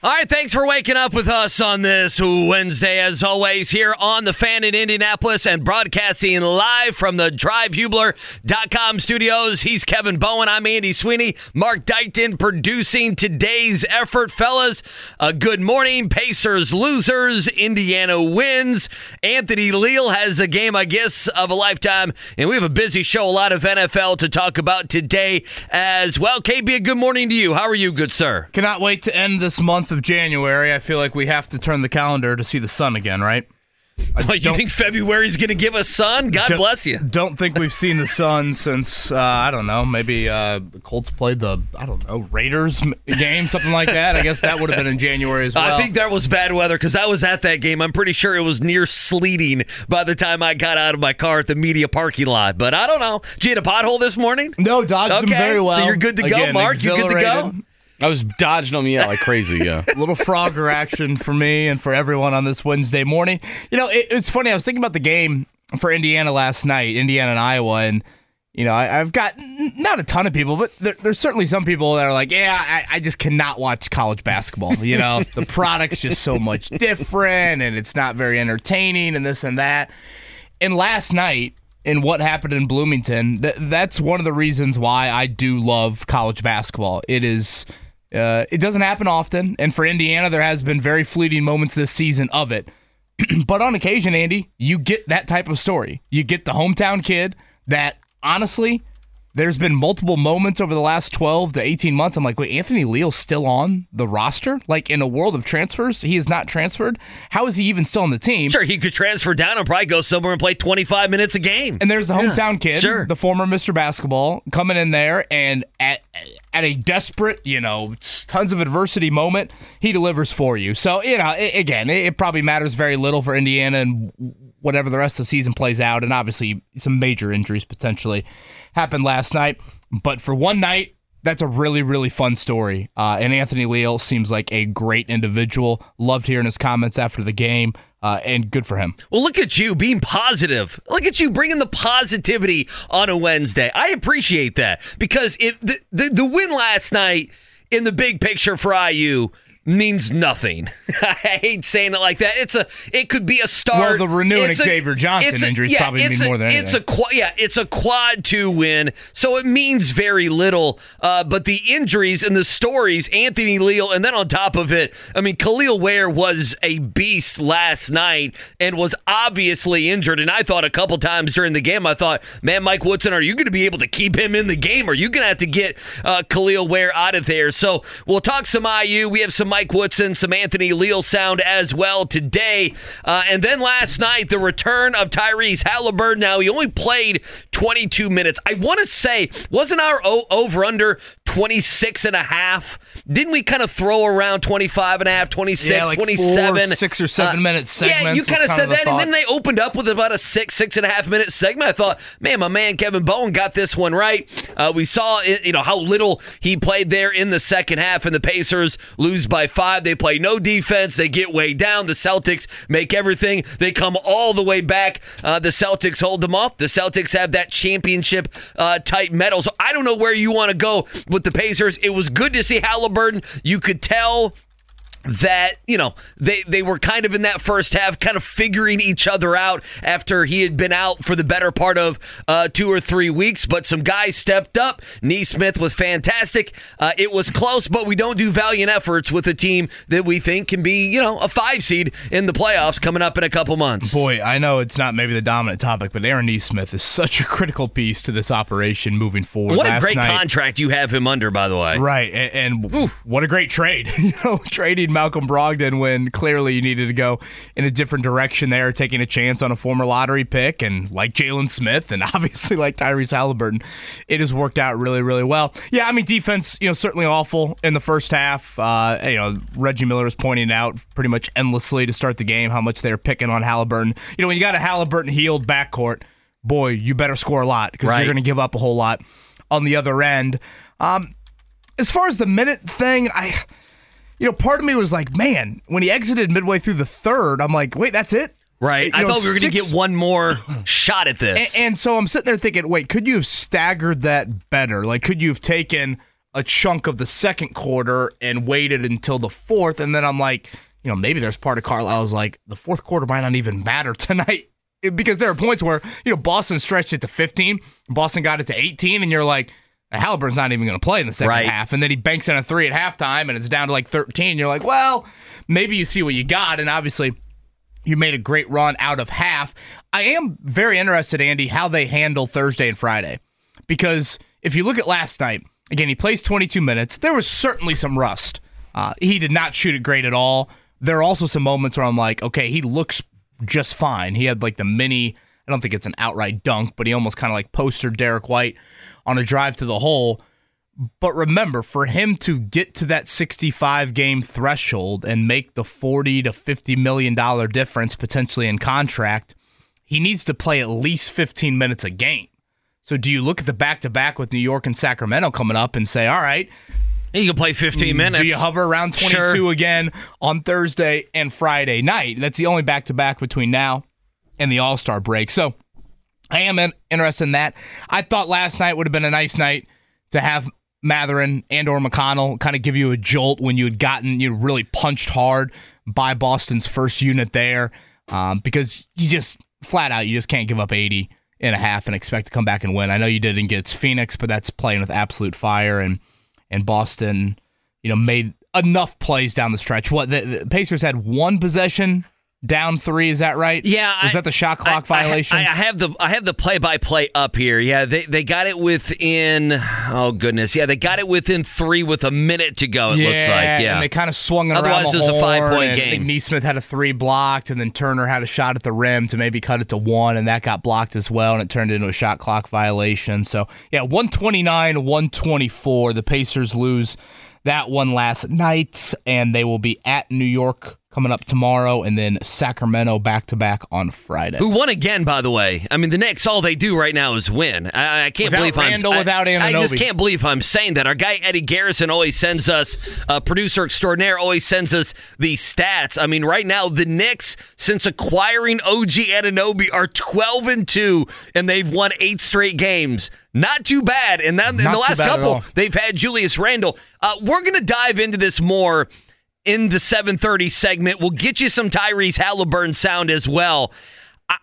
All right, thanks for waking up with us on this Wednesday, as always, here on the fan in Indianapolis and broadcasting live from the drivehubler.com studios. He's Kevin Bowen. I'm Andy Sweeney. Mark Dykton producing today's effort. Fellas, uh, good morning. Pacers losers. Indiana wins. Anthony Leal has a game, I guess, of a lifetime. And we have a busy show, a lot of NFL to talk about today as well. KB, a good morning to you. How are you, good sir? Cannot wait to end this month of January. I feel like we have to turn the calendar to see the sun again, right? I you think February's going to give us sun? God bless you. Don't think we've seen the sun since uh, I don't know. Maybe uh, the Colts played the I don't know Raiders game, something like that. I guess that would have been in January as well. I think that was bad weather because I was at that game. I'm pretty sure it was near sleeting by the time I got out of my car at the media parking lot. But I don't know. Did you hit a pothole this morning? No, dodged okay. them very well. So you're good to go, Again, Mark. You're good to go? I was dodging them, yeah, like crazy, yeah. little Frogger action for me and for everyone on this Wednesday morning. You know, it, it's funny. I was thinking about the game for Indiana last night, Indiana and Iowa, and you know, I, have got not a ton of people, but there, there's certainly some people that are like, yeah, I, I just cannot watch college basketball. You know, the product's just so much different, and it's not very entertaining, and this and that. And last night, in what happened in Bloomington, th- that's one of the reasons why I do love college basketball. It is uh, it doesn't happen often, and for Indiana, there has been very fleeting moments this season of it. but on occasion, Andy, you get that type of story. You get the hometown kid that honestly there's been multiple moments over the last 12 to 18 months. I'm like, wait, Anthony Leal's still on the roster? Like in a world of transfers, he is not transferred. How is he even still on the team? Sure, he could transfer down and probably go somewhere and play 25 minutes a game. And there's the hometown yeah, kid, sure. the former Mr. Basketball, coming in there and at at a desperate, you know, tons of adversity moment, he delivers for you. So, you know, it, again, it, it probably matters very little for Indiana and whatever the rest of the season plays out, and obviously some major injuries potentially happened last night. But for one night, that's a really, really fun story. Uh, and Anthony Leal seems like a great individual. Loved hearing his comments after the game. Uh, and good for him. Well, look at you being positive. Look at you bringing the positivity on a Wednesday. I appreciate that because it the, the, the win last night in the big picture for IU means nothing. I hate saying it like that. It's a it could be a start. Well, the renewing Xavier Johnson injuries yeah, probably mean a, more than anything. It's a yeah, it's a quad two win, so it means very little. Uh, but the injuries and the stories, Anthony Leal, and then on top of it, I mean, Kel'el Ware was a beast last night and was obviously injured. And I thought a couple times during the game, I thought, man, Mike Woodson, are you going to be able to keep him in the game? Are you going to have to get uh, Kel'el Ware out of there? So we'll talk some IU. We have some Mike Woodson, some Anthony Leal sound as well today. Uh, and then last night, the return of Tyrese Haliburton. Now, he only played 22 minutes. I want to say, wasn't our o- over under 26 and a half? Didn't we kind of throw around 25 and a half, 26, yeah, like 27? Four, six or seven uh, minute segments. Yeah, you kind of said the that. Thought. And then they opened up with about a six, six and a half minute segment. I thought, man, my man Kevin Bowen got this one right. Uh, we saw, you know, how little he played there in the second half, and the Pacers lose by five. They play no defense. They get way down. The Celtics make everything. They come all the way back. Uh, the Celtics hold them off. The Celtics have that championship uh, type medal. So I don't know where you want to go with the Pacers. It was good to see Haliburton. You could tell that you know they they were kind of in that first half kind of figuring each other out after he had been out for the better part of uh, two or three weeks. But some guys stepped up. Nesmith was fantastic. Uh, it was close but we don't do valiant efforts with a team that we think can be you know a five seed in the playoffs coming up in a couple months. Boy I know it's not maybe the dominant topic but Aaron Nesmith is such a critical piece to this operation moving forward. What Last a great night, contract you have him under by the way. Right and, and what a great trade. You know trading trade Malcolm Brogdon when clearly you needed to go in a different direction there, taking a chance on a former lottery pick and like Jalen Smith and obviously like Tyrese Haliburton. It has worked out really, really well. Yeah, I mean, defense, you know, certainly awful in the first half. Uh, you know, Reggie Miller was pointing out pretty much endlessly to start the game how much they're picking on Haliburton. You know, when you got a Haliburton Hield backcourt, boy, you better score a lot because Right. you're going to give up a whole lot on the other end. Um, as far as the minute thing, I, you know, part of me was like, man, when he exited midway through the third, I'm like, wait, that's it? Right. You I know, thought we were going to get one more shot at this. And, and so I'm sitting there thinking, wait, could you have staggered that better? Like, could you have taken a chunk of the second quarter and waited until the fourth? And then I'm like, you know, maybe there's part of Carlisle's like, the fourth quarter might not even matter tonight. Because there are points where, you know, Boston stretched it to 15, Boston got it to 18, and you're like, Haliburton's not even going to play in the second Right. half. And then he banks in a three at halftime, and it's down to like 13. You're like, well, maybe you see what you got. And obviously, you made a great run out of half. I am very interested, Andy, how they handle Thursday and Friday. Because if you look at last night, again, he plays 22 minutes. There was certainly some rust. Uh, he did not shoot it great at all. There are also some moments where I'm like, okay, he looks just fine. He had like the mini, I don't think it's an outright dunk, but he almost kind of like postered Derrick White on a drive to the hole. But remember, for him to get to that 65 game threshold and make the 40 to 50 million dollar difference potentially in contract, he needs to play at least 15 minutes a game. So do you look at the back to back with New York and Sacramento coming up and say, all right, you can play 15 minutes. do you hover around 22 Sure. again on Thursday and Friday night? That's the only back to back between now and the All Star break. So I am interested in that. I thought last night would have been a nice night to have Mathurin and or McConnell kind of give you a jolt when you had gotten you really punched hard by Boston's first unit there um, because you just flat out you just can't give up 80 and a half and expect to come back and win. I know you did against Phoenix, but that's playing with absolute fire and and Boston, you know, made enough plays down the stretch. What the, the Pacers had one possession down three, is that right? Yeah, Is I- that the shot clock I- violation? I, I have the I have the play by play up here. Yeah, they they got it within. Oh goodness, yeah, they got it within three with a minute to go. It looks like. Yeah, and they kind of swung it Otherwise, around the it's a horn, five-point and I game. think Nesmith had a three blocked, and then Turner had a shot at the rim to maybe cut it to one, and that got blocked as well, and it turned into a shot clock violation. So yeah, 129, 124. The Pacers lose that one last night, and they will be at New York coming up tomorrow, and then Sacramento back to back on Friday. Who won again, by the way? I mean, the Knicks, all they do right now is win. I, I can't Without believe Randle, I'm. I- without I, just can't believe I'm saying that. Our guy Eddie Garrison always sends us, uh, producer extraordinaire, always sends us the stats. I mean, right now the Knicks, since acquiring OG Anunoby, are 12 and two, and they've won eight straight games. Not too bad. And then in the last couple, they've had Julius Randle. Uh, we're gonna dive into this more in the 7:30 segment. We'll get you some Tyrese Haliburton sound as well.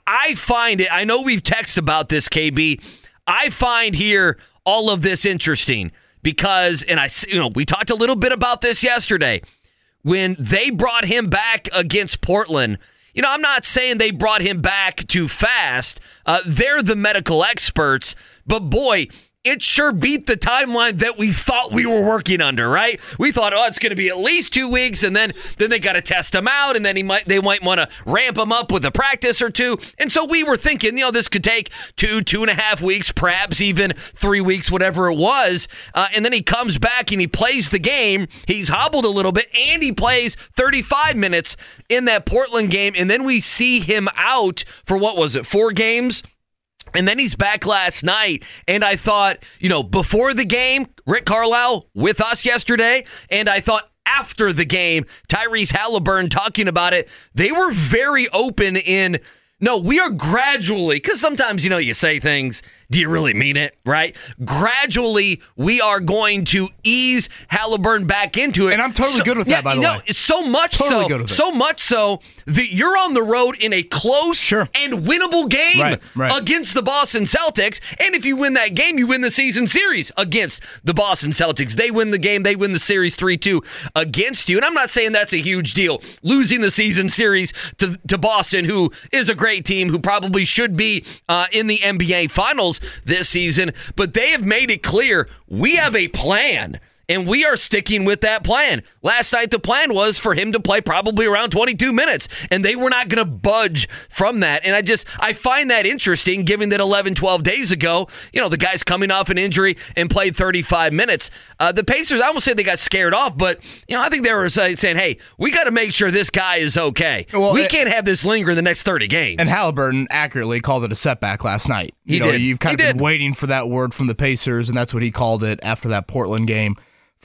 I, find it. I know we've texted about this, KB. I find here all of this interesting because, and I, you know, we talked a little bit about this yesterday when they brought him back against Portland. You know, I'm not saying they brought him back too fast. Uh, they're the medical experts, but boy, it sure beat the timeline that we thought we were working under, right? We thought, oh, it's going to be at least two weeks, and then then they got to test him out, and then he might they might want to ramp him up with a practice or two, and so we were thinking, you know, this could take two two and a half weeks, perhaps even three weeks, whatever it was, uh, and then he comes back and he plays the game. He's hobbled a little bit, and he plays 35 minutes in that Portland game, and then we see him out for what was it, four games? And then he's back last night. And I thought, you know, before the game, Rick Carlisle with us yesterday. And I thought after the game, Tyrese Haliburton talking about it, they were very open in. No, we are gradually, because sometimes, you know, you say things, do you really mean it, right? Gradually, we are going to ease Haliburton back into it. And I'm totally good with that, by the know, way. It's so much Totally so, good with it. so much so that you're on the road in a close Sure. and winnable game Right, right. against the Boston Celtics. And if you win that game, you win the season series against the Boston Celtics. They win the game, they win the series 3 2 against you. And I'm not saying that's a huge deal, losing the season series to, to Boston, who is a great team, who probably should be uh, in the NBA Finals this season. But they have made it clear we have a plan. And we are sticking with that plan. Last night, the plan was for him to play probably around 22 minutes, and they were not going to budge from that. And I just, I find that interesting given that 11, 12 days ago, you know, the guy's coming off an injury and played 35 minutes. Uh, the Pacers, I won't say they got scared off, but, you know, I think they were saying, hey, we got to make sure this guy is okay. Well, we it- can't have this linger in the next 30 games. And Haliburton accurately called it a setback last night. You He know, did. you've kind He of been did. waiting for that word from the Pacers, and that's what he called it after that Portland game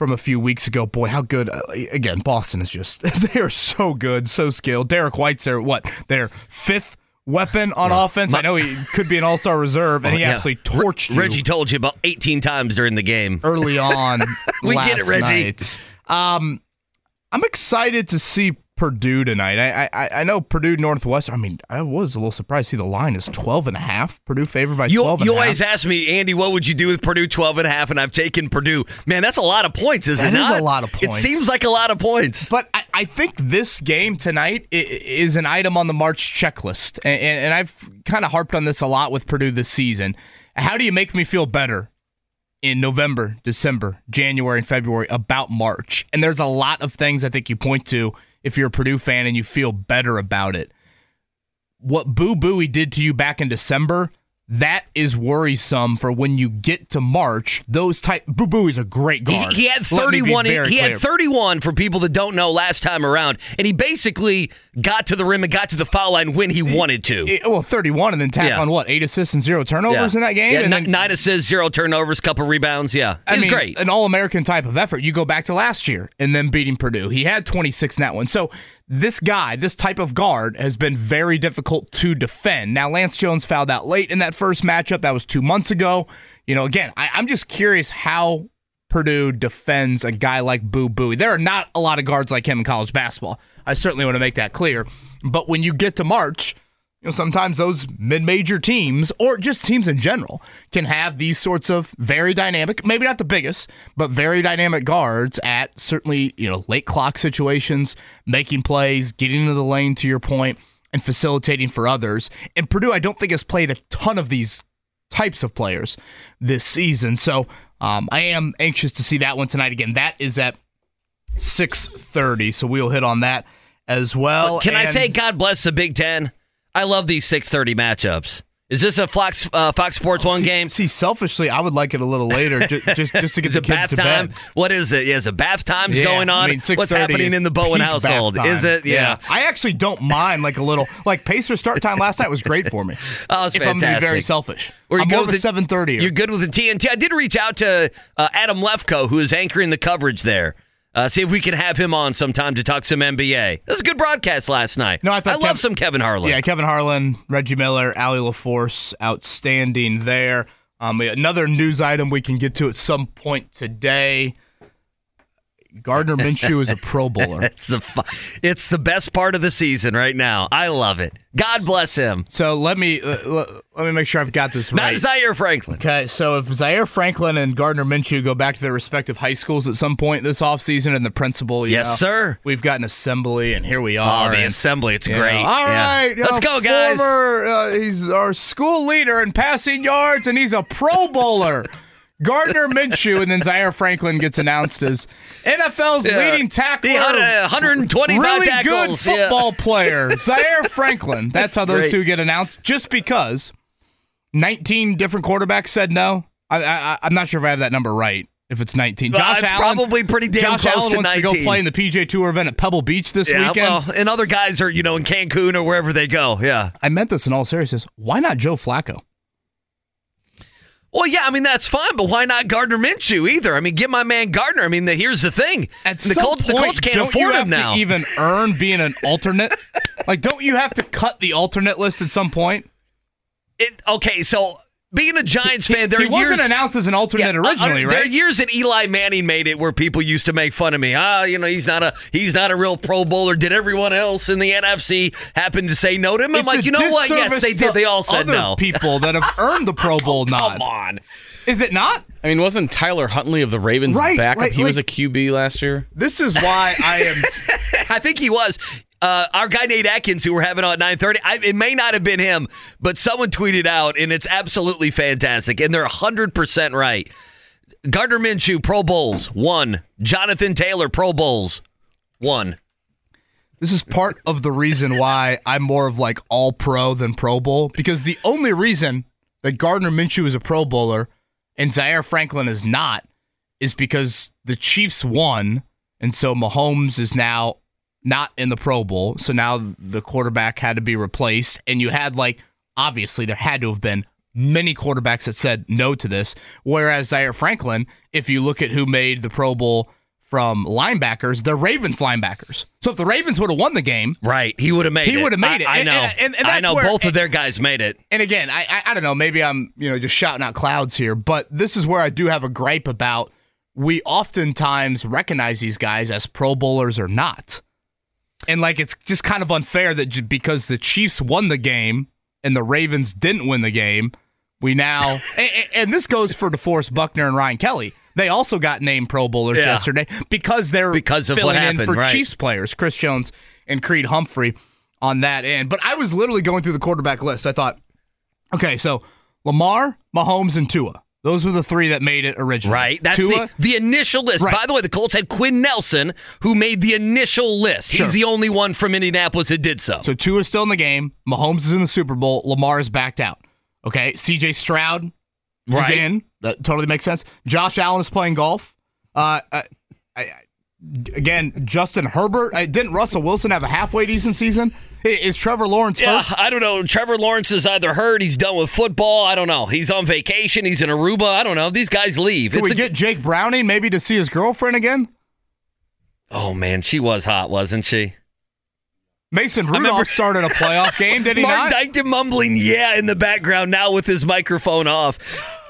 from a few weeks ago. Boy, how good! uh, Again, Boston is just they are so good, so skilled. Derrick White's their what? Their fifth weapon on offense. I know he could be an All Star reserve, and he Yeah. absolutely torched you Reggie told you about 18 times during the game. early on. We get it, Reggie. Um, I'm excited to see Purdue tonight. I, I I know Purdue Northwestern. I mean, I was a little surprised to see the line is 12 and a half. Purdue favored by You, 12 and you half. always ask me, Andy, what would you do with Purdue 12 and a half? And I've taken Purdue. Man, that's a lot of points, is That it is not? a lot of points. It seems like a lot of points. But I, I think this game tonight is an item on the March checklist. And, and, and I've kind of harped on this a lot with Purdue this season. How do you make me feel better in November, December, January, and February about March? And there's a lot of things I think you point to if you're a Purdue fan and you feel better about it. What Boo Buie did to you back in December, that is worrisome for when you get to March. Those type Boo Buie is a great He, guard. he had me be 31. He, he had 31 for people that don't know last time around, and he basically got to the rim and got to the foul line when he wanted to. it- well, 31 and then tack Yeah. on what? Eight assists and zero turnovers in that game? Yeah, and ni- then, nine assists, zero turnovers, couple rebounds. Yeah, I was mean, great. an all American type of effort. You go back to last year and then beating Purdue. He had 26 in that one. So this guy, this type of guard, has been very difficult to defend. Now, Lance Jones fouled out late in that first matchup. That was two months ago. You know, again, I, I'm just curious how Purdue defends a guy like Boo Buie. There are not a lot of guards like him in college basketball. I certainly want to make that clear. But when you get to March, you know, sometimes those mid-major teams, or just teams in general, can have these sorts of very dynamic, maybe not the biggest, but very dynamic guards at certainly you know late clock situations, making plays, getting into the lane to your point, and facilitating for others. And Purdue, I don't think has played a ton of these types of players this season, so um, I am anxious to see that one tonight. Again, that is at six thirty, so we'll hit on that as well. Can I say God bless the Big Ten? I love these 6:30 matchups. Is this a Fox uh, Fox Sports One see, game? See, selfishly, I would like it a little later, just just, just to get the kids bath to time? bed. What is it? Yeah, is it bath times Yeah, going on? I mean, What's happening in the Bowen household? Is it? Yeah. I actually don't mind like a little like Pacer start time last night was great for me. Oh, it's if I'm gonna be very selfish, Or you I'm go a with the- 7:30. You're good with the TNT. I did reach out to uh, Adam Lefkoe, who is anchoring the coverage there. Uh, see if we can have him on sometime to talk some NBA. It was a good broadcast last night. No, I thought love Kev- some Kevin Harlan. Yeah, Kevin Harlan, Reggie Miller, Allie LaForce, outstanding there. Um, another news item we can get to at some point today. Gardner Minshew is a Pro Bowler. It's the fu- it's the best part of the season right now. I love it. God bless him. So let me uh, let, me make sure I've got this Not right. Zaire Franklin. Okay, so if Zaire Franklin and Gardner Minshew go back to their respective high schools at some point this offseason and the principal, you Yes, know, sir. We've got an assembly, and here we are. Oh, the and, assembly. It's you know, great. All Yeah. right, Let's know, go, guys. Former, uh, he's our school leader in passing yards, and he's a Pro Bowler. Gardner Minshew, and then Zaire Franklin gets announced as NFL's Yeah. leading tackler. The 100 125 really tackles. good Yeah. football player, Zaire Franklin. That's, That's how those great. two get announced. Just because 19 different quarterbacks said no. I, I, I'm not sure if I have that number right. If it's 19, Uh, Josh it's Allen probably pretty damn Josh close Allen to wants to go play in the PGA Tour event at Pebble Beach this Yeah, weekend. well, and other guys are, you know, in Cancun or wherever they go. Yeah. I meant this in all seriousness. Why not Joe Flacco? Well, yeah, I mean that's fine, but why not Gardner Minshew either? I mean, get my man Gardner. I mean, the, here's the thing: At the some Colts, the Colts can't don't you afford have him now. To even earn being an alternate? like, don't you have to cut the alternate list at some point? It, okay, so being a Giants fan, there he are years. wasn't announced as an alternate Yeah, uh, originally, uh, There are years that Eli Manning made it where people used to make fun of me. Ah, you know, he's not a he's not a real Pro Bowler. Did everyone else in the NFC happen to say no to him? I'm It's like, you know what? Yes, they did. They all said other no. People that have earned the Pro Bowl nod. Come on. Is it not? I mean, wasn't Tyler Huntley of the Ravens Right, backup? like- he was a QB last year. This is why I am. I think he was. Uh, our guy Nate Atkins, who we're having on at nine thirty, it may not have been him, but someone tweeted out, and it's absolutely fantastic, and they're hundred percent right. Gardner Minshew, Pro Bowls, one. Jonathan Taylor, Pro Bowls, one. This is part of the reason why I'm more of like all pro than Pro Bowl because the only reason that Gardner Minshew is a Pro Bowler and Zaire Franklin is not is because the Chiefs won, and so Mahomes is now not in the Pro Bowl. So now the quarterback had to be replaced, and you had like obviously there had to have been many quarterbacks that said no to this. Whereas Zaire Franklin, if you look at who made the Pro Bowl from linebackers, the Ravens linebackers. So if the Ravens would have won the game, Right, he would have made He it. would have made I- it. I And- know. and- and I that's know. where- Both of their guys made it. and again, I, I I don't know, maybe I'm you know just shouting out clouds here, but this is where I do have a gripe about. We oftentimes recognize these guys as Pro Bowlers or not, and like it's just kind of unfair that because the Chiefs won the game and the Ravens didn't win the game, we now and, and this goes for DeForest Buckner and Ryan Kelly. They also got named Pro Bowlers Yeah. yesterday because they're Because of what filling in for right. Chiefs players, Chris Jones and Creed Humphrey on that end. But I was literally going through the quarterback list. I thought, okay, so Lamar, Mahomes, and Tua. Those were the three that made it originally. Right. That's Tua, the, the initial list. Right. By the way, the Colts had Quenton Nelson, who made the initial list. Sure. He's the only one from Indianapolis that did so. So Tua is still in the game. Mahomes is in the Super Bowl. Lamar is backed out. Okay. CJ Stroud is Right. in. That totally makes sense. Josh Allen is playing golf. Uh, I, I, again, Justin Herbert. Uh, didn't Russell Wilson have a halfway decent season? Is Trevor Lawrence Yeah, hurt? I don't know. Trevor Lawrence is either hurt, he's done with football. I don't know. He's on vacation. He's in Aruba. I don't know. These guys leave. Can It's we a- get Jake Browning maybe to see his girlfriend again? oh man, she was hot, wasn't she? Mason remember- Rudolph started a playoff game, did he Mark not? Dykton mumbling "yeah" in the background now with his microphone off.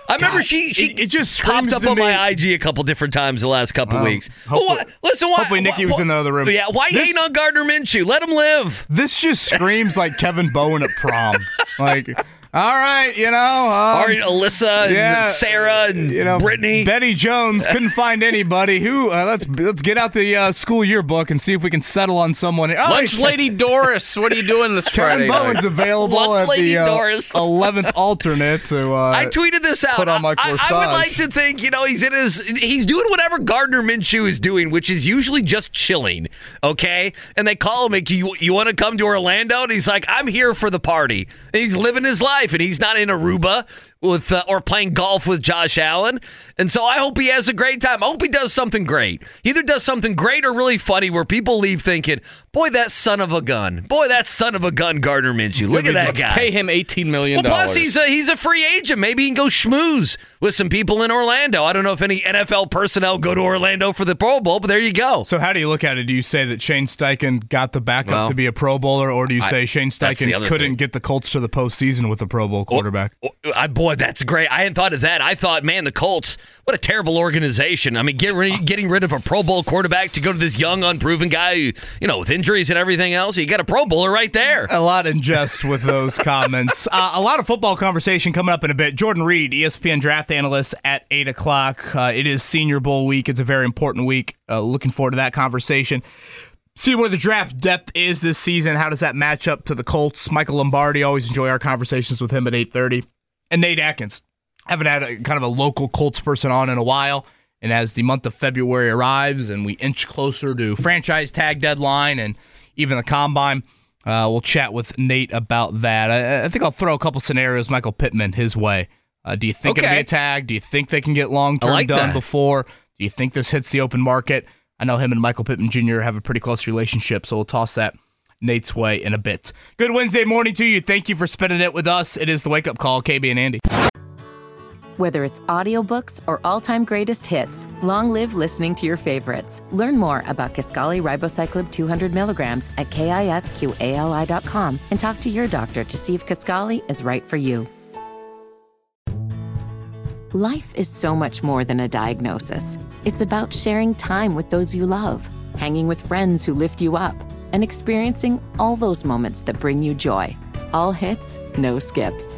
I remember God, she she it- it just popped up on my IG a couple different times the last couple Well, weeks. why- listen, why, hopefully Nikki was why- in the other room. Yeah, why This- hating on Gardner Minshew? Let him live. This just screams like Kevin Bowen at prom. like, all right, you know, um, Or Alyssa and yeah, Sarah and you know, Brittany. Betty Jones couldn't find anybody. Who? Uh, let's let's get out the uh, school yearbook and see if we can settle on someone. Oh, Lunch hey, Lady Doris, what are you doing this Kevin Friday? Bowen's available Lunch at Lady the uh, eleventh alternate. So uh, I tweeted this out. put on my I, I would like to think, you know, he's in his, he's doing whatever Gardner Minshew is doing, which is usually just chilling. Okay, and they call him, like, you you want to come to Orlando? And he's like, I'm here for the party. And he's living his life, and he's not in Aruba with uh, or playing golf with Josh Allen. And so I hope he has a great time. I hope he does something great. He either does something great or really funny, where people leave thinking, "Boy, that son of a gun! Boy, that son of a gun, Gardner Minshew! Look at that Let's guy." pay him $18 million. Well, plus he's a he's a free agent. Maybe he can go schmooze with some people in Orlando. I don't know if any NFL personnel go to Orlando for the Pro Bowl, but there you go. So how do you look at it? Do you say that Shane Steichen got the backup Well, to be a Pro Bowler, or do you say Shane that's Steichen couldn't thing. get the Colts to the postseason with a Pro Bowl quarterback? Oh, I, boy, that's great. I hadn't thought of that. I thought, man, the Colts, what a terrible organization. I mean, get rid, getting rid of a Pro Bowl quarterback to go to this young, unproven guy, who, you know, with injuries and everything else. You got a Pro Bowler right there. a lot in jest with those comments. Uh, a lot of football conversation coming up in a bit. Jordan Reid, ESPN draft analyst at 8 o'clock. Uh, it is Senior Bowl week. It's a very important week. Uh, looking forward to that conversation. See where the draft depth is this season. How does that match up to the Colts? Michael Lombardi, always enjoy our conversations with him at 8.30. And Nate Atkins. Haven't had a, kind of a local Colts person on in a while. And as the month of February arrives and we inch closer to franchise tag deadline and even the combine, uh, we'll chat with Nate about that. I, I think I'll throw a couple scenarios, Michael Pittman, his way. Uh, do you think it'll be a tag? Do you think they can get long term like done that. before? Do you think this hits the open market? I know him and Michael Pittman Jr. have a pretty close relationship, so we'll toss that Nate's way in a bit. Good Wednesday morning to you. Thank you for spending it with us. It is the wake up call, KB and Andy. Whether it's audiobooks or all-time greatest hits, long live listening to your favorites. Learn more about Kisqali ribociclib 200 milligrams at kisqali.com and talk to your doctor to see if Kisqali is right for you. Life is so much more than a diagnosis. It's about sharing time with those you love, hanging with friends who lift you up, and experiencing all those moments that bring you joy. All hits, no skips.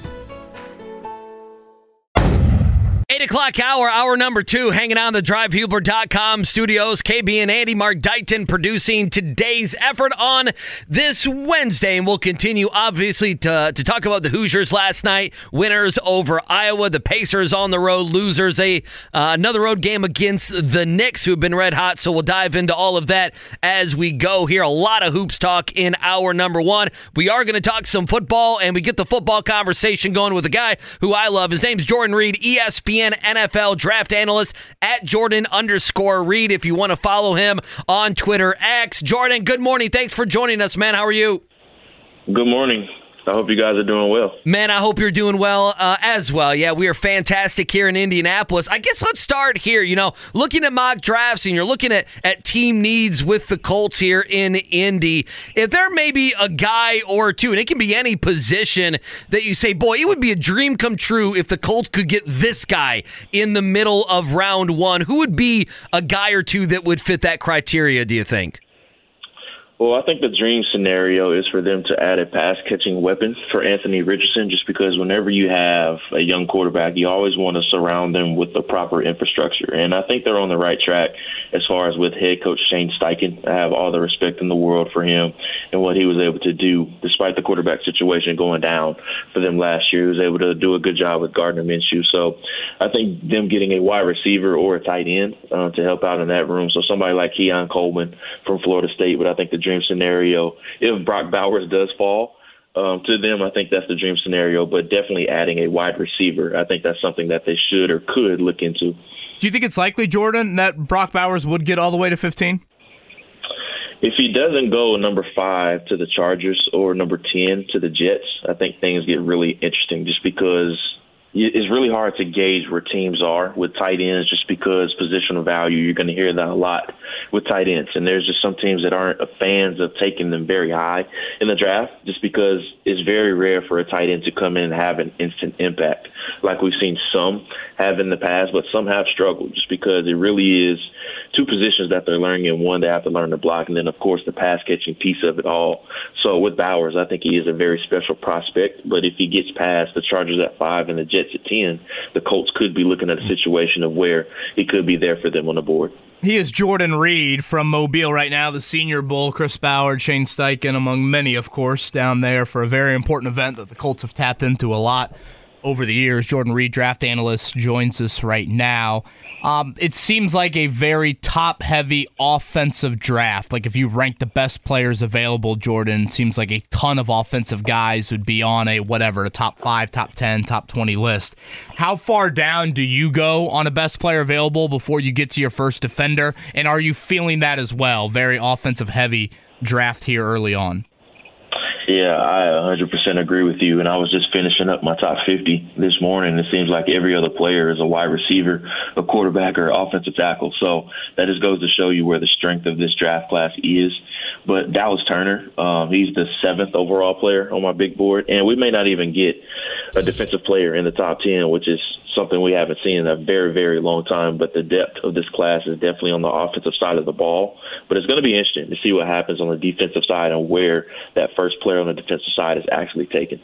O'clock hour, hour number two, hanging out the drivehubler.com studios. KB and Andy, Mark Dighton producing today's effort on this Wednesday. And we'll continue, obviously, to, to talk about the Hoosiers last night. Winners over Iowa, the Pacers on the road, losers, a uh, another road game against the Knicks, who've been red hot. So we'll dive into all of that as we go here. A lot of hoops talk in hour number one. We are going to talk some football, and we get the football conversation going with a guy who I love. His name's Jordan Reid, ESPN NFL draft analyst at Jordan underscore Reid. If you want to follow him on Twitter X. Jordan, good morning. Thanks for joining us, man. How are you? Good morning. I hope you guys are doing well. Man, I hope you're doing well uh, as well. Yeah, we are fantastic here in Indianapolis. I guess let's start here. You know, looking at mock drafts and you're looking at, at team needs with the Colts here in Indy. If there may be a guy or two, and it can be any position that you say, boy, it would be a dream come true if the Colts could get this guy in the middle of round one, who would be a guy or two that would fit that criteria, do you think? Well, I think the dream scenario is for them to add a pass catching weapon for Anthony Richardson, just because whenever you have a young quarterback, you always want to surround them with the proper infrastructure. And I think they're on the right track as far as with head coach Shane Steichen. I have all the respect in the world for him and what he was able to do, despite the quarterback situation going down for them last year. He was able to do a good job with Gardner Minshew. So I think them getting a wide receiver or a tight end uh, to help out in that room. So somebody like Keon Coleman from Florida State, but I think the dream scenario, if Brock Bowers does fall, um, to them, I think that's the dream scenario, but definitely adding a wide receiver. I think that's something that they should or could look into. Do you think it's likely, Jordan, that Brock Bowers would get all the way to 15? If he doesn't go number five to the Chargers or number 10 to the Jets, I think things get really interesting just because it's really hard to gauge where teams are with tight ends just because positional value. You're going to hear that a lot with tight ends, and there's just some teams that aren't fans of taking them very high in the draft, just because it's very rare for a tight end to come in and have an instant impact, like we've seen some have in the past, but some have struggled just because it really is two positions that they're learning in. One, they have to learn to block, and then of course the pass catching piece of it all. So with Bowers, I think he is a very special prospect, but if he gets past the Chargers at five and the Jets at ten, the Colts could be looking at a situation of where he could be there for them on the board. He is Jordan Reid from Mobile right now, the Senior Bowl. Chris Ballard, Shane Steichen, among many, of course, down there for a very important event that the Colts have tapped into a lot over the years. Jordan Reid, draft analyst, joins us right now. Um, it seems like a very top heavy offensive draft. Like if you rank the best players available, Jordan, seems like a ton of offensive guys would be on a whatever, a top five, top 10, top 20 list. How far down do you go on a best player available before you get to your first defender? And are you feeling that as well? Very offensive heavy draft here early on. Yeah, I 100% agree with you. And I was just finishing up my top 50 this morning. It seems like every other player is a wide receiver, a quarterback, or offensive tackle. So that just goes to show you where the strength of this draft class is. But Dallas Turner, um, he's the seventh overall player on my big board. And we may not even get a defensive player in the top 10, which is something we haven't seen in a very, very long time. But the depth of this class is definitely on the offensive side of the ball. But it's going to be interesting to see what happens on the defensive side and where that first player on the defensive side is actually taken.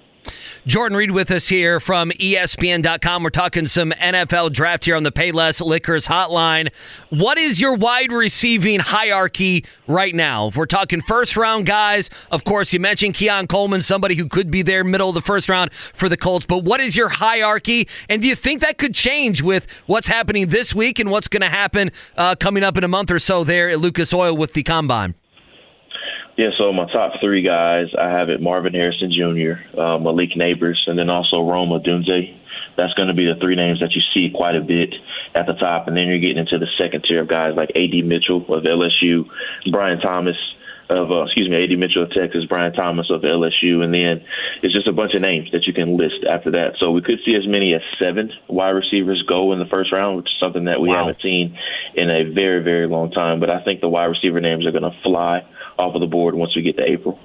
Jordan Reid with us here from ESPN.com. We're talking some NFL draft here on the Payless Liquors hotline. What is your wide receiving hierarchy right now? If we're talking first round guys, of course, you mentioned Keon Coleman, somebody who could be there middle of the first round for the Colts. But what is your hierarchy? And do you think that could change with what's happening this week and what's going to happen uh, coming up in a month or so there at Lucas Oil with the Combine? Yeah, so my top three guys, I have it Marvin Harrison Jr., uh, Malik Nabers, and then also Rome Odunze. That's going to be the three names that you see quite a bit at the top. And then you're getting into the second tier of guys like A.D. Mitchell of LSU, Brian Thomas of, uh, excuse me, A.D. Mitchell of Texas, Brian Thomas of LSU, and then it's just a bunch of names that you can list after that. So we could see as many as seven wide receivers go in the first round, which is something that we wow. haven't seen in a very, very long time. But I think the wide receiver names are going to fly off of the board once we get to April.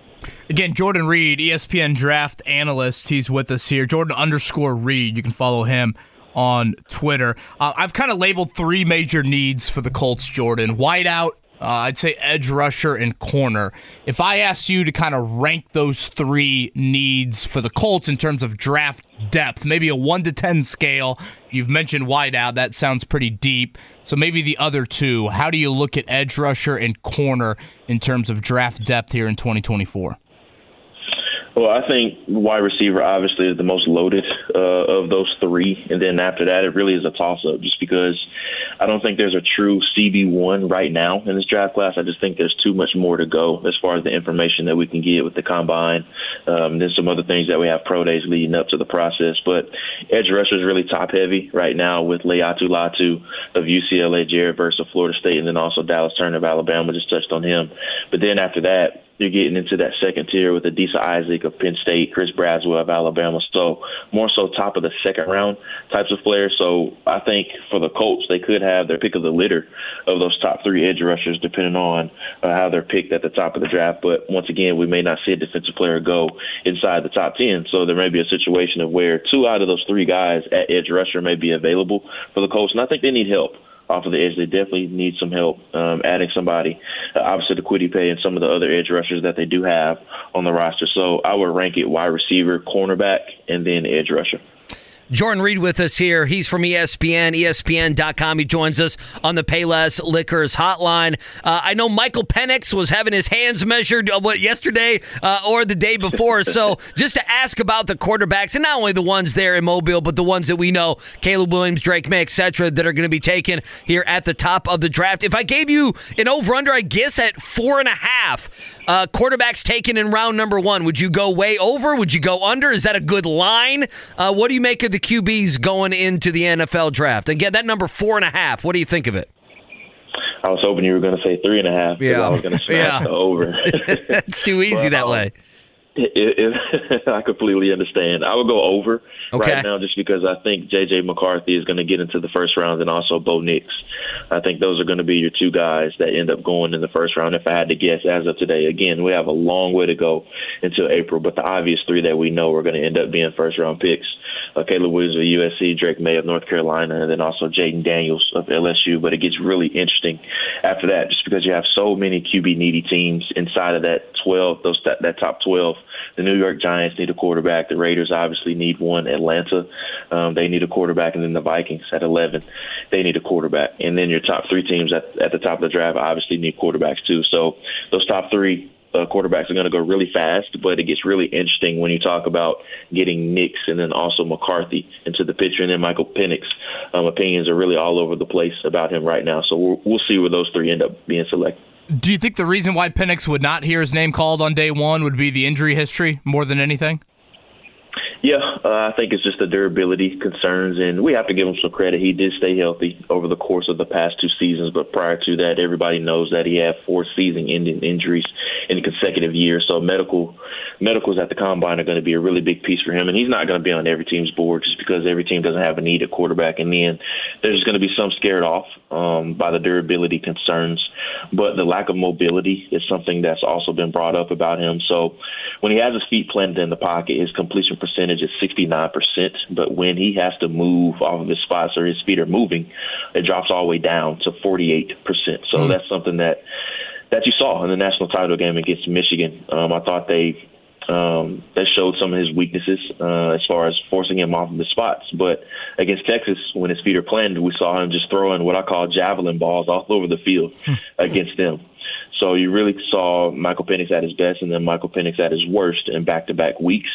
Again, Jordan Reid, ESPN draft analyst. He's with us here. Jordan underscore Reid. You can follow him on Twitter. Uh, I've kind of labeled three major needs for the Colts, Jordan. Whiteout, uh, I'd say edge rusher and corner. If I asked you to kind of rank those three needs for the Colts in terms of draft depth, maybe a 1 to 10 scale, you've mentioned wideout, that sounds pretty deep. So maybe the other two, how do you look at edge rusher and corner in terms of draft depth here in 2024? Well, I think wide receiver obviously is the most loaded uh, of those three, and then after that, it really is a toss-up. Just because I don't think there's a true CB one right now in this draft class. I just think there's too much more to go as far as the information that we can get with the combine. Um, then some other things that we have pro days leading up to the process. But edge rusher is really top-heavy right now with Laiatu Latu of UCLA, Jared Verse of Florida State, and then also Dallas Turner of Alabama. Just touched on him. But then after that you're getting into that second tier with Adisa Isaac of Penn State, Chris Braswell of Alabama. So more so top of the second round types of players. So I think for the Colts, they could have their pick of the litter of those top three edge rushers, depending on uh, how they're picked at the top of the draft. But once again, we may not see a defensive player go inside the top ten. So there may be a situation of where two out of those three guys at edge rusher may be available for the Colts, and I think they need help off of the edge. They definitely need some help um, adding somebody. Uh, the Kwity Paye and some of the other edge rushers that they do have on the roster. So I would rank it wide receiver, cornerback, and then edge rusher. Jordan Reid with us here. He's from ESPN, ESPN.com. He joins us on the Payless Liquors hotline. Uh, I know Michael Penix was having his hands measured uh, what yesterday uh, or the day before. so just to ask about the quarterbacks, and not only the ones there in Mobile, but the ones that we know, Caleb Williams, Drake Maye, etc., that are going to be taken here at the top of the draft. If I gave you an over/under, I guess at four and a half uh, quarterbacks taken in round number one, would you go way over? Would you go under? Is that a good line? Uh, what do you make of the QBs going into the NFL draft? Again, that number four and a half. What do you think of it? I was hoping you were going to say three and a half. Yeah. I was going to smash Yeah. the over. it's too easy Well, that um, way. It, it, I completely understand. I would go over Okay. right now just because I think J.J. McCarthy is going to get into the first round and also Bo Nix. I think those are going to be your two guys that end up going in the first round. If I had to guess as of today, again, we have a long way to go until April, but the obvious three that we know are going to end up being first round picks uh, Caleb Williams of USC, Drake Maye of North Carolina, and then also Jayden Daniels of LSU. But it gets really interesting after that just because you have so many QB needy teams inside of that 12, those that, that top 12. The New York Giants need a quarterback. The Raiders obviously need one. Atlanta, um, they need a quarterback, and then the Vikings at 11, they need a quarterback. And then your top three teams at, at the top of the draft obviously need quarterbacks too. So those top three uh, quarterbacks are going to go really fast, but it gets really interesting when you talk about getting Nix and then also McCarthy into the picture, and then Michael Penix. Um, opinions are really all over the place about him right now, so we'll, we'll see where those three end up being selected. Do you think the reason why Penix would not hear his name called on day one would be the injury history more than anything? Yeah, uh, I think it's just the durability concerns, and we have to give him some credit. He did stay healthy over the course of the past two seasons, but prior to that, everybody knows that he had four season-ending injuries in consecutive years. So medical medicals at the combine are going to be a really big piece for him, and he's not going to be on every team's board just because every team doesn't have a need at quarterback. And then there's going to be some scared off um, by the durability concerns, but the lack of mobility is something that's also been brought up about him. So when he has his feet planted in the pocket, his completion percentage is 69%. But when he has to move off of his spots or his feet are moving, it drops all the way down to 48%. So that's something that that you saw in the national title game against Michigan. Um, I thought they um, they showed some of his weaknesses uh, as far as forcing him off of the spots. But against Texas, when his feet are planted, we saw him just throwing what I call javelin balls all over the field against them. So you really saw Michael Penix at his best and then Michael Penix at his worst in back-to-back weeks.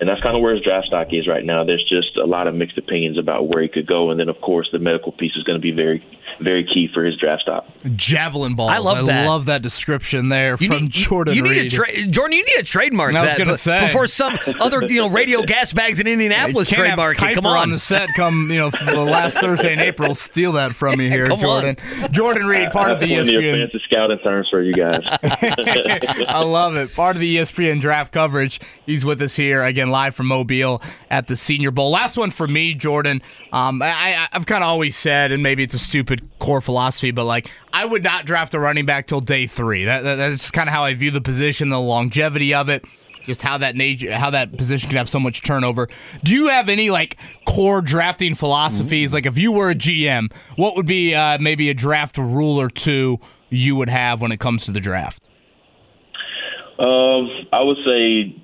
And that's kind of where his draft stock is right now. There's just a lot of mixed opinions about where he could go. And then, of course, the medical piece is going to be very, very key for his draft stock. Javelin balls. I love that. love that description there You from need, Jordan you need Reid. a tra- Jordan. You need a trademark. I was gonna say. before some other you know radio gas bags in Indianapolis You trademark have it. Come Kiper on. the set come you know the last Thursday in April steal that from you here, Come on. Jordan. Jordan Reid, part of the Plenty of ESPN. fancy scouting terms for you guys. I love it. Part of the ESPN draft coverage. He's with us here again, live from Mobile at the Senior Bowl. Last one for me, Jordan. Um, I, I, I've kind of always said, and maybe it's a stupid core philosophy, but like I would not draft a running back till day three. That, that that's kind of how I view the position, the longevity of it. Just how that nature, how that position can have so much turnover. Do you have any like core drafting philosophies? Like, if you were a GM, what would be uh, maybe a draft rule or two you would have when it comes to the draft? Um, I would say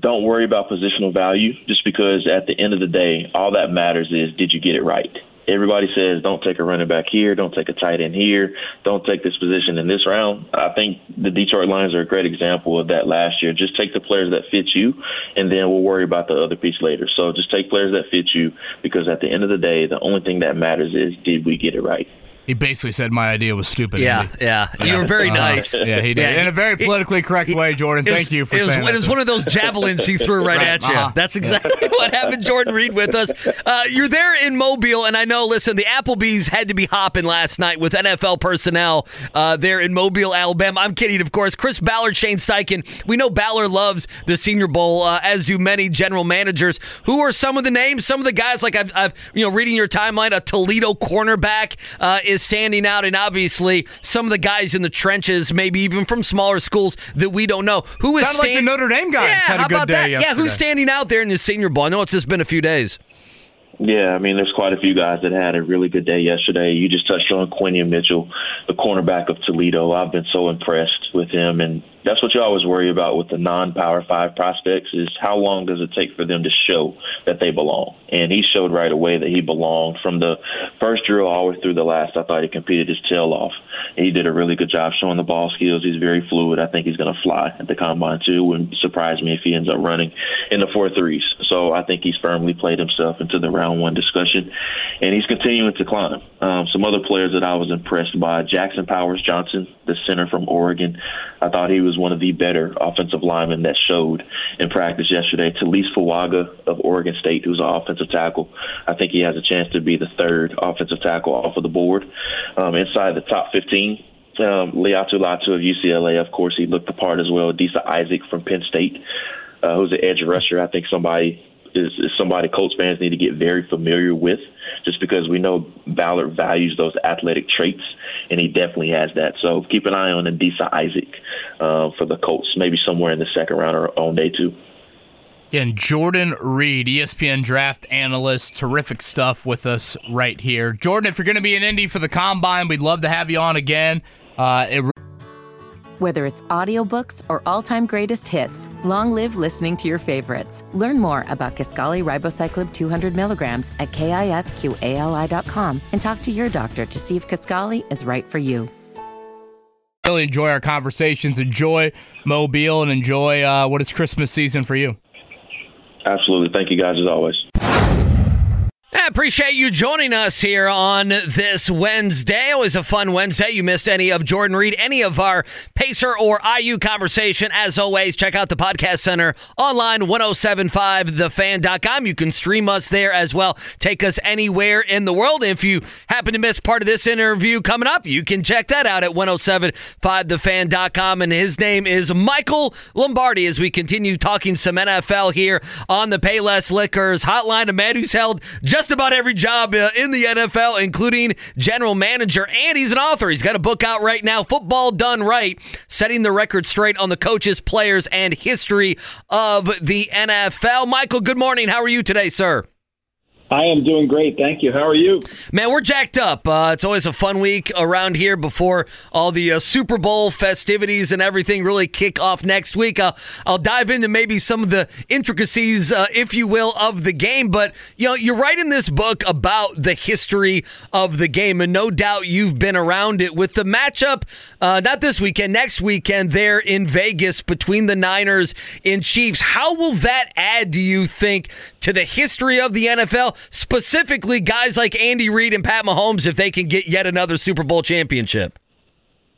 don't worry about positional value just because at the end of the day, all that matters is did you get it right? Everybody says don't take a running back here, don't take a tight end here, don't take this position in this round. I think the Detroit Lions are a great example of that last year. Just take the players that fit you, and then we'll worry about the other piece later. So just take players that fit you because at the end of the day, the only thing that matters is did we get it right? He basically said my idea was stupid. Yeah, Andy. yeah. You were very Uh, nice. yeah, he did. Yeah, in a very politically correct way, Jordan. Was- Thank you for it was, saying it was one of those javelins he threw right, Right, at you. uh-huh. That's exactly what happened. Jordan Reid with us. Uh, you're there in Mobile, and I know. Listen, the Applebee's had to be hopping last night with NFL personnel uh, there in Mobile, Alabama. I'm kidding, of course. Chris Ballard, Shane Steichen. We know Ballard loves the Senior Bowl, uh, as do many general managers. Who are some of the names? Some of the guys, like I've, I've you know, reading your timeline, a Toledo cornerback uh, is standing out, and obviously some of the guys in the trenches, maybe even from smaller schools that we don't know. Who is Sounded like the Notre Dame guys Yeah, had a how good about day that? Yeah, who's standing out there in the Senior Bowl? I know it's just been a few days. Yeah, I mean, there's quite a few guys that had a really good day yesterday. You just touched on Quinyon Mitchell, the cornerback of Toledo. I've been so impressed with him, and that's what you always worry about with the non-power five prospects is how long does it take for them to show that they belong? And he showed right away that he belonged from the first drill all the way through the last. I thought he competed his tail off. He did a really good job showing the ball skills. He's very fluid. I think he's going to fly at the combine too. Wouldn't surprise me if he ends up running in the four threes. So I think he's firmly played himself into the round one discussion, and he's continuing to climb. Um, some other players that I was impressed by: Jackson Powers Johnson, the center from Oregon. I thought he was one of the better offensive linemen that showed in practice yesterday. Taliese Fuaga of Oregon State, who's an offensive tackle. I think he has a chance to be the third offensive tackle off of the board. Um, inside the top 15, um, Laiatu Latu of UCLA, of course, he looked the part as well. Disa Isaac from Penn State, uh, who's an edge rusher. I think somebody is, is somebody Colts fans need to get very familiar with, just because we know Ballard values those athletic traits, and he definitely has that. So keep an eye on Adisa Isaac uh, for the Colts, maybe somewhere in the second round or on day two. Again, Jordan Reid, ESPN draft analyst, terrific stuff with us right here. Jordan, if you're going to be in Indy for the combine, we'd love to have you on again. Uh, it Whether it's audiobooks or all-time greatest hits, long live listening to your favorites. Learn more about Kisqali ribociclib 200 milligrams at kisqali.com and talk to your doctor to see if Kaskali is right for you. really enjoy our conversations, enjoy Mobile, and enjoy uh, what is Christmas season for you. Absolutely. Thank you guys as always. I appreciate you joining us here on this Wednesday. Always a fun Wednesday. You missed any of Jordan Reid, any of our Pacer or IU conversation. As always, check out the podcast center online, 1075thefan.com. You can stream us there as well. Take us anywhere in the world. If you happen to miss part of this interview coming up, you can check that out at 1075thefan.com. And his name is Michael Lombardi as we continue talking some NFL here on the Payless Liquors hotline. A man who's held just about every job uh, in the NFL, including general manager, and he's an author. He's got a book out right now, Football Done Right, setting the record straight on the coaches, players, and history of the NFL. Michael, good morning. How are you today, sir? I am doing great. Thank you. How are you? Man, we're jacked up. Uh, it's always a fun week around here before all the uh, Super Bowl festivities and everything really kick off next week. Uh, I'll dive into maybe some of the intricacies, uh, if you will, of the game. But you know, you're writing this book about the history of the game, and no doubt you've been around it with the matchup. Uh, not this weekend, next weekend there in Vegas between the Niners and Chiefs. How will that add, do you think, to the history of the NFL? Specifically, guys like Andy Reid and Pat Mahomes, if they can get yet another Super Bowl championship.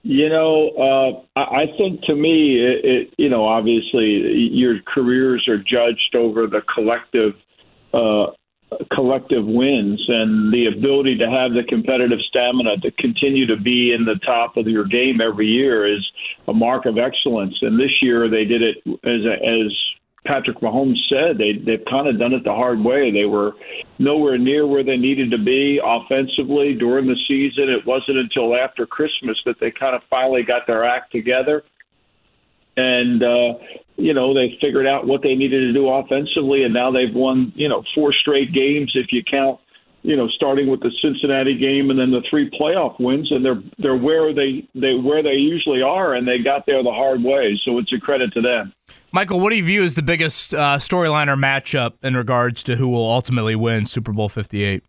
You know, uh, I think to me, it, it, you know, obviously your careers are judged over the collective, uh, collective wins and the ability to have the competitive stamina to continue to be in the top of your game every year is a mark of excellence. And this year they did it as a, as Patrick Mahomes said, they they've kind of done it the hard way. They were nowhere near where they needed to be offensively during the season. It wasn't until after Christmas that they kind of finally got their act together. And uh, you know, they figured out what they needed to do offensively and now they've won, you know, four straight games if you count you know, starting with the Cincinnati game and then the three playoff wins, and they're they're where they they where they usually are, and they got there the hard way. So it's a credit to them. Michael, what do you view as the biggest uh, storyline or matchup in regards to who will ultimately win Super Bowl Fifty Eight?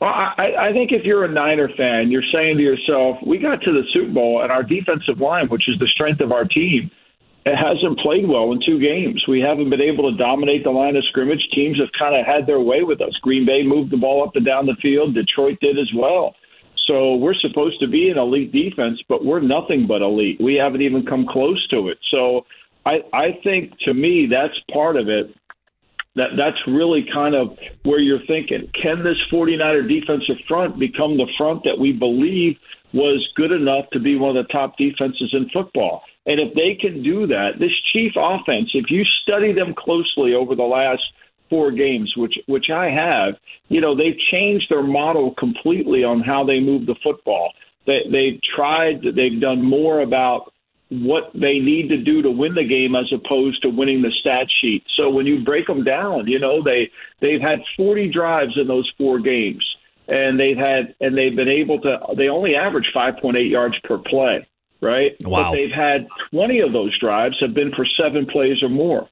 Well, I, I think if you're a Niner fan, you're saying to yourself, "We got to the Super Bowl, and our defensive line, which is the strength of our team." Hasn't played well in two games. We haven't been able to dominate the line of scrimmage. Teams have kind of had their way with us. Green Bay moved the ball up and down the field. Detroit did as well. So we're supposed to be an elite defense, but we're nothing but elite. We haven't even come close to it. So I, I think to me that's part of it. That that's really kind of where you're thinking. Can this 49er defensive front become the front that we believe was good enough to be one of the top defenses in football? And if they can do that, this Chief offense, if you study them closely over the last four games, which which I have, you know, they've changed their model completely on how they move the football. They they've tried they've done more about what they need to do to win the game as opposed to winning the stat sheet. So when you break them down, you know, they they've had 40 drives in those four games and they've had and they've been able to they only average 5.8 yards per play right? Wow. But they've had 20 of those drives have been for seven plays or more,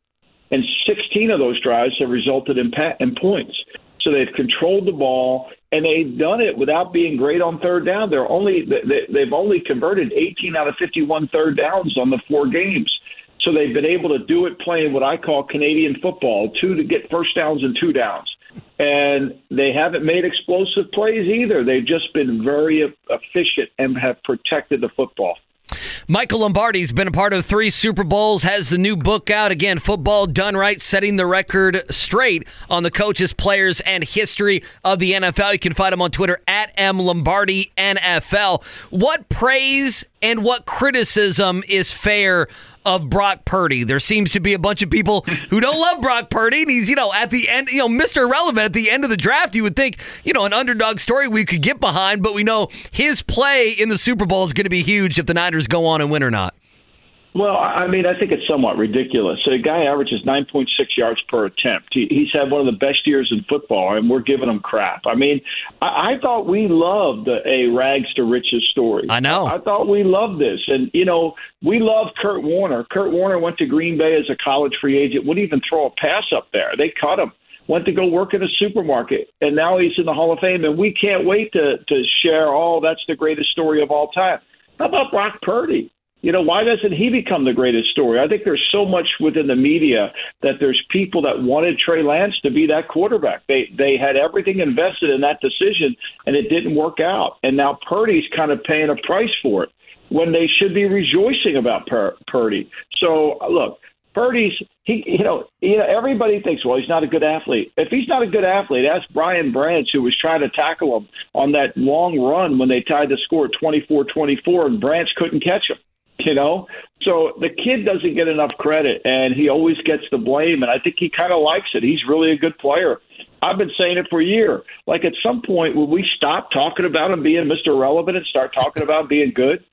and 16 of those drives have resulted in, pa- in points. So they've controlled the ball, and they've done it without being great on third down. They're only they, they've only converted 18 out of 51 third downs on the four games. So they've been able to do it playing what I call Canadian football, two to get first downs and two downs. And they haven't made explosive plays either. They've just been very efficient and have protected the football. Michael Lombardi's been a part of three Super Bowls, has the new book out. Again, Football Done Right, setting the record straight on the coaches, players, and history of the NFL. You can find him on Twitter at M Lombardi NFL. What praise and what criticism is fair of Brock Purdy. There seems to be a bunch of people who don't love Brock Purdy, and he's, you know, at the end, you know, Mr. Irrelevant at the end of the draft. You would think, you know, an underdog story we could get behind, but we know his play in the Super Bowl is going to be huge if the Niners go on and win or not. Well, I mean, I think it's somewhat ridiculous. A guy averages 9.6 yards per attempt. He, he's had one of the best years in football, and we're giving him crap. I mean, I, I thought we loved a rags to riches story. I know. I, I thought we loved this, and you know, we love Kurt Warner. Kurt Warner went to Green Bay as a college free agent. Wouldn't even throw a pass up there. They cut him went to go work in a supermarket, and now he's in the Hall of Fame. And we can't wait to to share. Oh, that's the greatest story of all time. How about Brock Purdy? You know, why doesn't he become the greatest story? I think there's so much within the media that there's people that wanted Trey Lance to be that quarterback. They they had everything invested in that decision, and it didn't work out. And now Purdy's kind of paying a price for it when they should be rejoicing about Pur- Purdy. So uh, look, Purdy's he you know you know everybody thinks well he's not a good athlete. If he's not a good athlete, ask Brian Branch who was trying to tackle him on that long run when they tied the score at 24-24 and Branch couldn't catch him you know? So the kid doesn't get enough credit, and he always gets the blame, and I think he kind of likes it. He's really a good player. I've been saying it for a year. Like at some point, will we stop talking about him being Mr. Relevant and start talking about being good?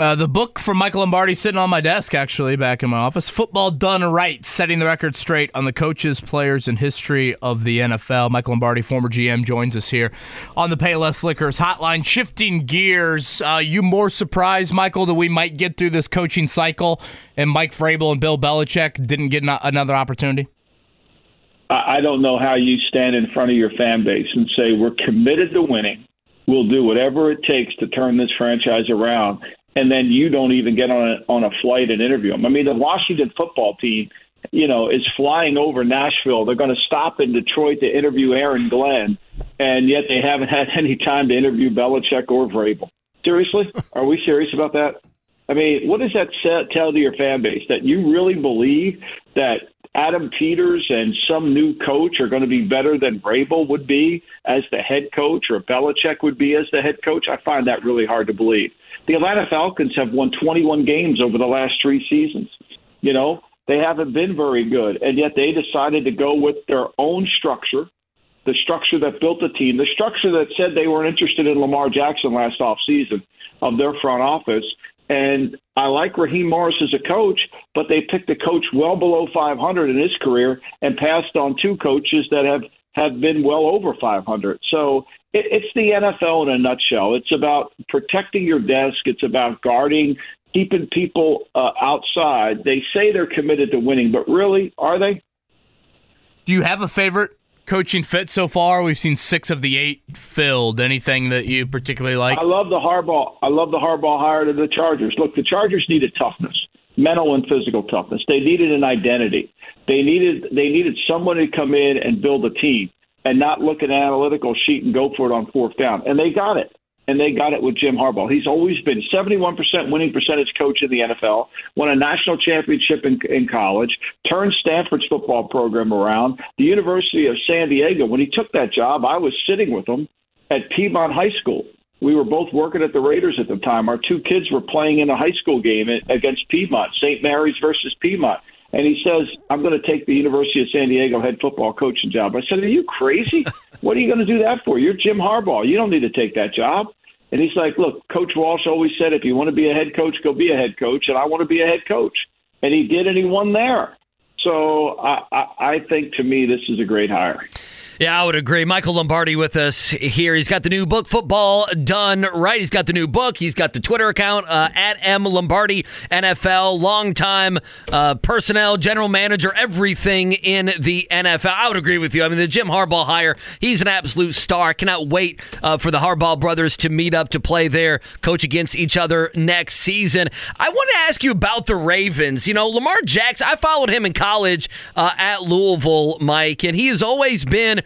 Uh, the book from Michael Lombardi sitting on my desk, actually, back in my office. Football Done Right, setting the record straight on the coaches, players, and history of the NFL. Michael Lombardi, former GM, joins us here on the Payless Liquors hotline. Shifting gears, uh, you more surprised, Michael, that we might get through this coaching cycle and Mike Vrabel and Bill Belichick didn't get another opportunity? I don't know how you stand in front of your fan base and say, we're committed to winning. We'll do whatever it takes to turn this franchise around and then you don't even get on a, on a flight and interview them. I mean, the Washington football team, you know, is flying over Nashville. They're going to stop in Detroit to interview Aaron Glenn, and yet they haven't had any time to interview Belichick or Vrabel. Seriously, are we serious about that? I mean, what does that tell to your fan base that you really believe that Adam Peters and some new coach are going to be better than Vrabel would be as the head coach or Belichick would be as the head coach? I find that really hard to believe. The Atlanta Falcons have won 21 games over the last three seasons. You know, they haven't been very good, and yet they decided to go with their own structure, the structure that built the team, the structure that said they weren't interested in Lamar Jackson last offseason of their front office. And I like Raheem Morris as a coach, but they picked a coach well below 500 in his career and passed on two coaches that have have been well over 500. So it, it's the NFL in a nutshell. It's about protecting your desk. It's about guarding, keeping people uh, outside. They say they're committed to winning, but really, are they? Do you have a favorite coaching fit so far? We've seen six of the eight filled. Anything that you particularly like? I love the Harbaugh. I love the Harbaugh hire to the Chargers. Look, the Chargers needed toughness, mental and physical toughness. They needed an identity. They needed they needed someone to come in and build a team and not look at an analytical sheet and go for it on fourth down. And they got it. And they got it with Jim Harbaugh. He's always been 71% winning percentage coach in the NFL, won a national championship in, in college, turned Stanford's football program around. The University of San Diego, when he took that job, I was sitting with him at Piedmont High School. We were both working at the Raiders at the time. Our two kids were playing in a high school game against Piedmont, St. Mary's versus Piedmont and he says, I'm going to take the University of San Diego head football coaching job. I said, Are you crazy? what are you going to do that for? You're Jim Harbaugh. You don't need to take that job. And he's like, Look, Coach Walsh always said, if you want to be a head coach, go be a head coach. And I want to be a head coach. And he did, and he won there. So I, I, I think to me, this is a great hire. Yeah, I would agree. Michael Lombardi with us here. He's got the new book, Football Done Right. He's got the new book. He's got the Twitter account uh, at M Lombardi NFL. Longtime uh, personnel, general manager, everything in the NFL. I would agree with you. I mean, the Jim Harbaugh hire, he's an absolute star. I cannot wait uh, for the Harbaugh brothers to meet up to play their coach against each other next season. I want to ask you about the Ravens. You know, Lamar Jackson, I followed him in college uh, at Louisville, Mike, and he has always been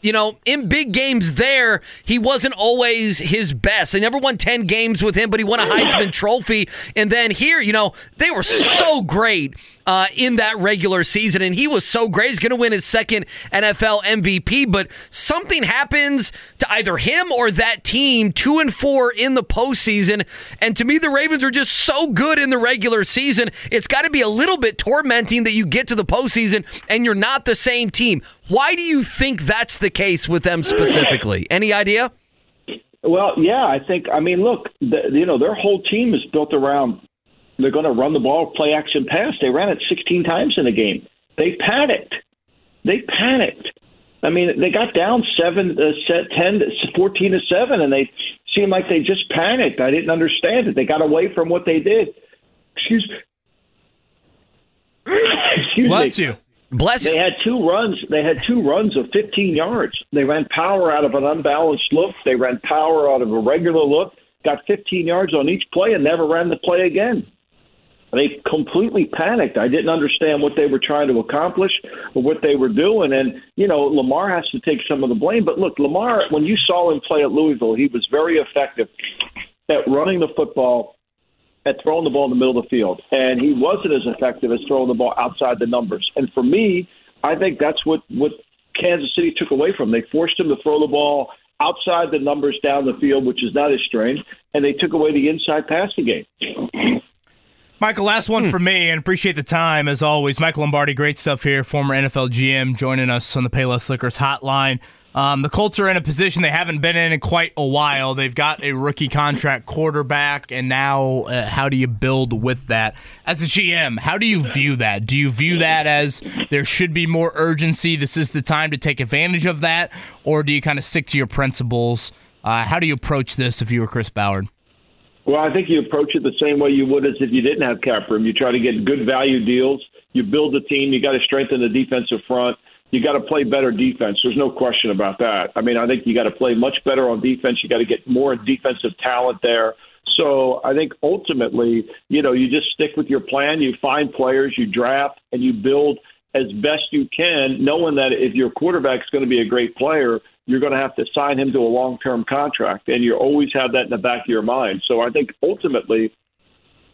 you know, in big games there, he wasn't always his best. They never won 10 games with him, but he won a Heisman Trophy. And then here, you know, they were so great uh, in that regular season, and he was so great. He's going to win his second NFL MVP, but something happens to either him or that team, two and four in the postseason. And to me, the Ravens are just so good in the regular season. It's got to be a little bit tormenting that you get to the postseason and you're not the same team. Why do you think that's the case with them specifically? Any idea? Well, yeah, I think. I mean, look, the, you know, their whole team is built around they're going to run the ball, play action pass. They ran it 16 times in a game. They panicked. They panicked. I mean, they got down seven, uh, set, 10, 14 to seven, and they seemed like they just panicked. I didn't understand it. They got away from what they did. Excuse me. Excuse Bless me. you. Bless They had two runs. They had two runs of 15 yards. They ran power out of an unbalanced look. They ran power out of a regular look. Got 15 yards on each play and never ran the play again. They completely panicked. I didn't understand what they were trying to accomplish or what they were doing. And, you know, Lamar has to take some of the blame. But look, Lamar, when you saw him play at Louisville, he was very effective at running the football, at throwing the ball in the middle of the field. And he wasn't as effective as throwing the ball outside the numbers. And for me, I think that's what, what Kansas City took away from. They forced him to throw the ball outside the numbers down the field, which is not his strength, and they took away the inside passing game. Michael, last one hmm. for me, and appreciate the time as always. Michael Lombardi, great stuff here, former NFL GM, joining us on the Payless Liquors hotline. Um, the Colts are in a position they haven't been in in quite a while. They've got a rookie contract quarterback, and now uh, how do you build with that? As a GM, how do you view that? Do you view that as there should be more urgency? This is the time to take advantage of that, or do you kind of stick to your principles? Uh, how do you approach this if you were Chris Ballard? Well, I think you approach it the same way you would as if you didn't have cap room. You try to get good value deals. You build the team. You got to strengthen the defensive front. You got to play better defense. There's no question about that. I mean, I think you got to play much better on defense. You got to get more defensive talent there. So I think ultimately, you know, you just stick with your plan. You find players, you draft, and you build as best you can, knowing that if your quarterback is going to be a great player, you're going to have to sign him to a long term contract. And you always have that in the back of your mind. So I think ultimately,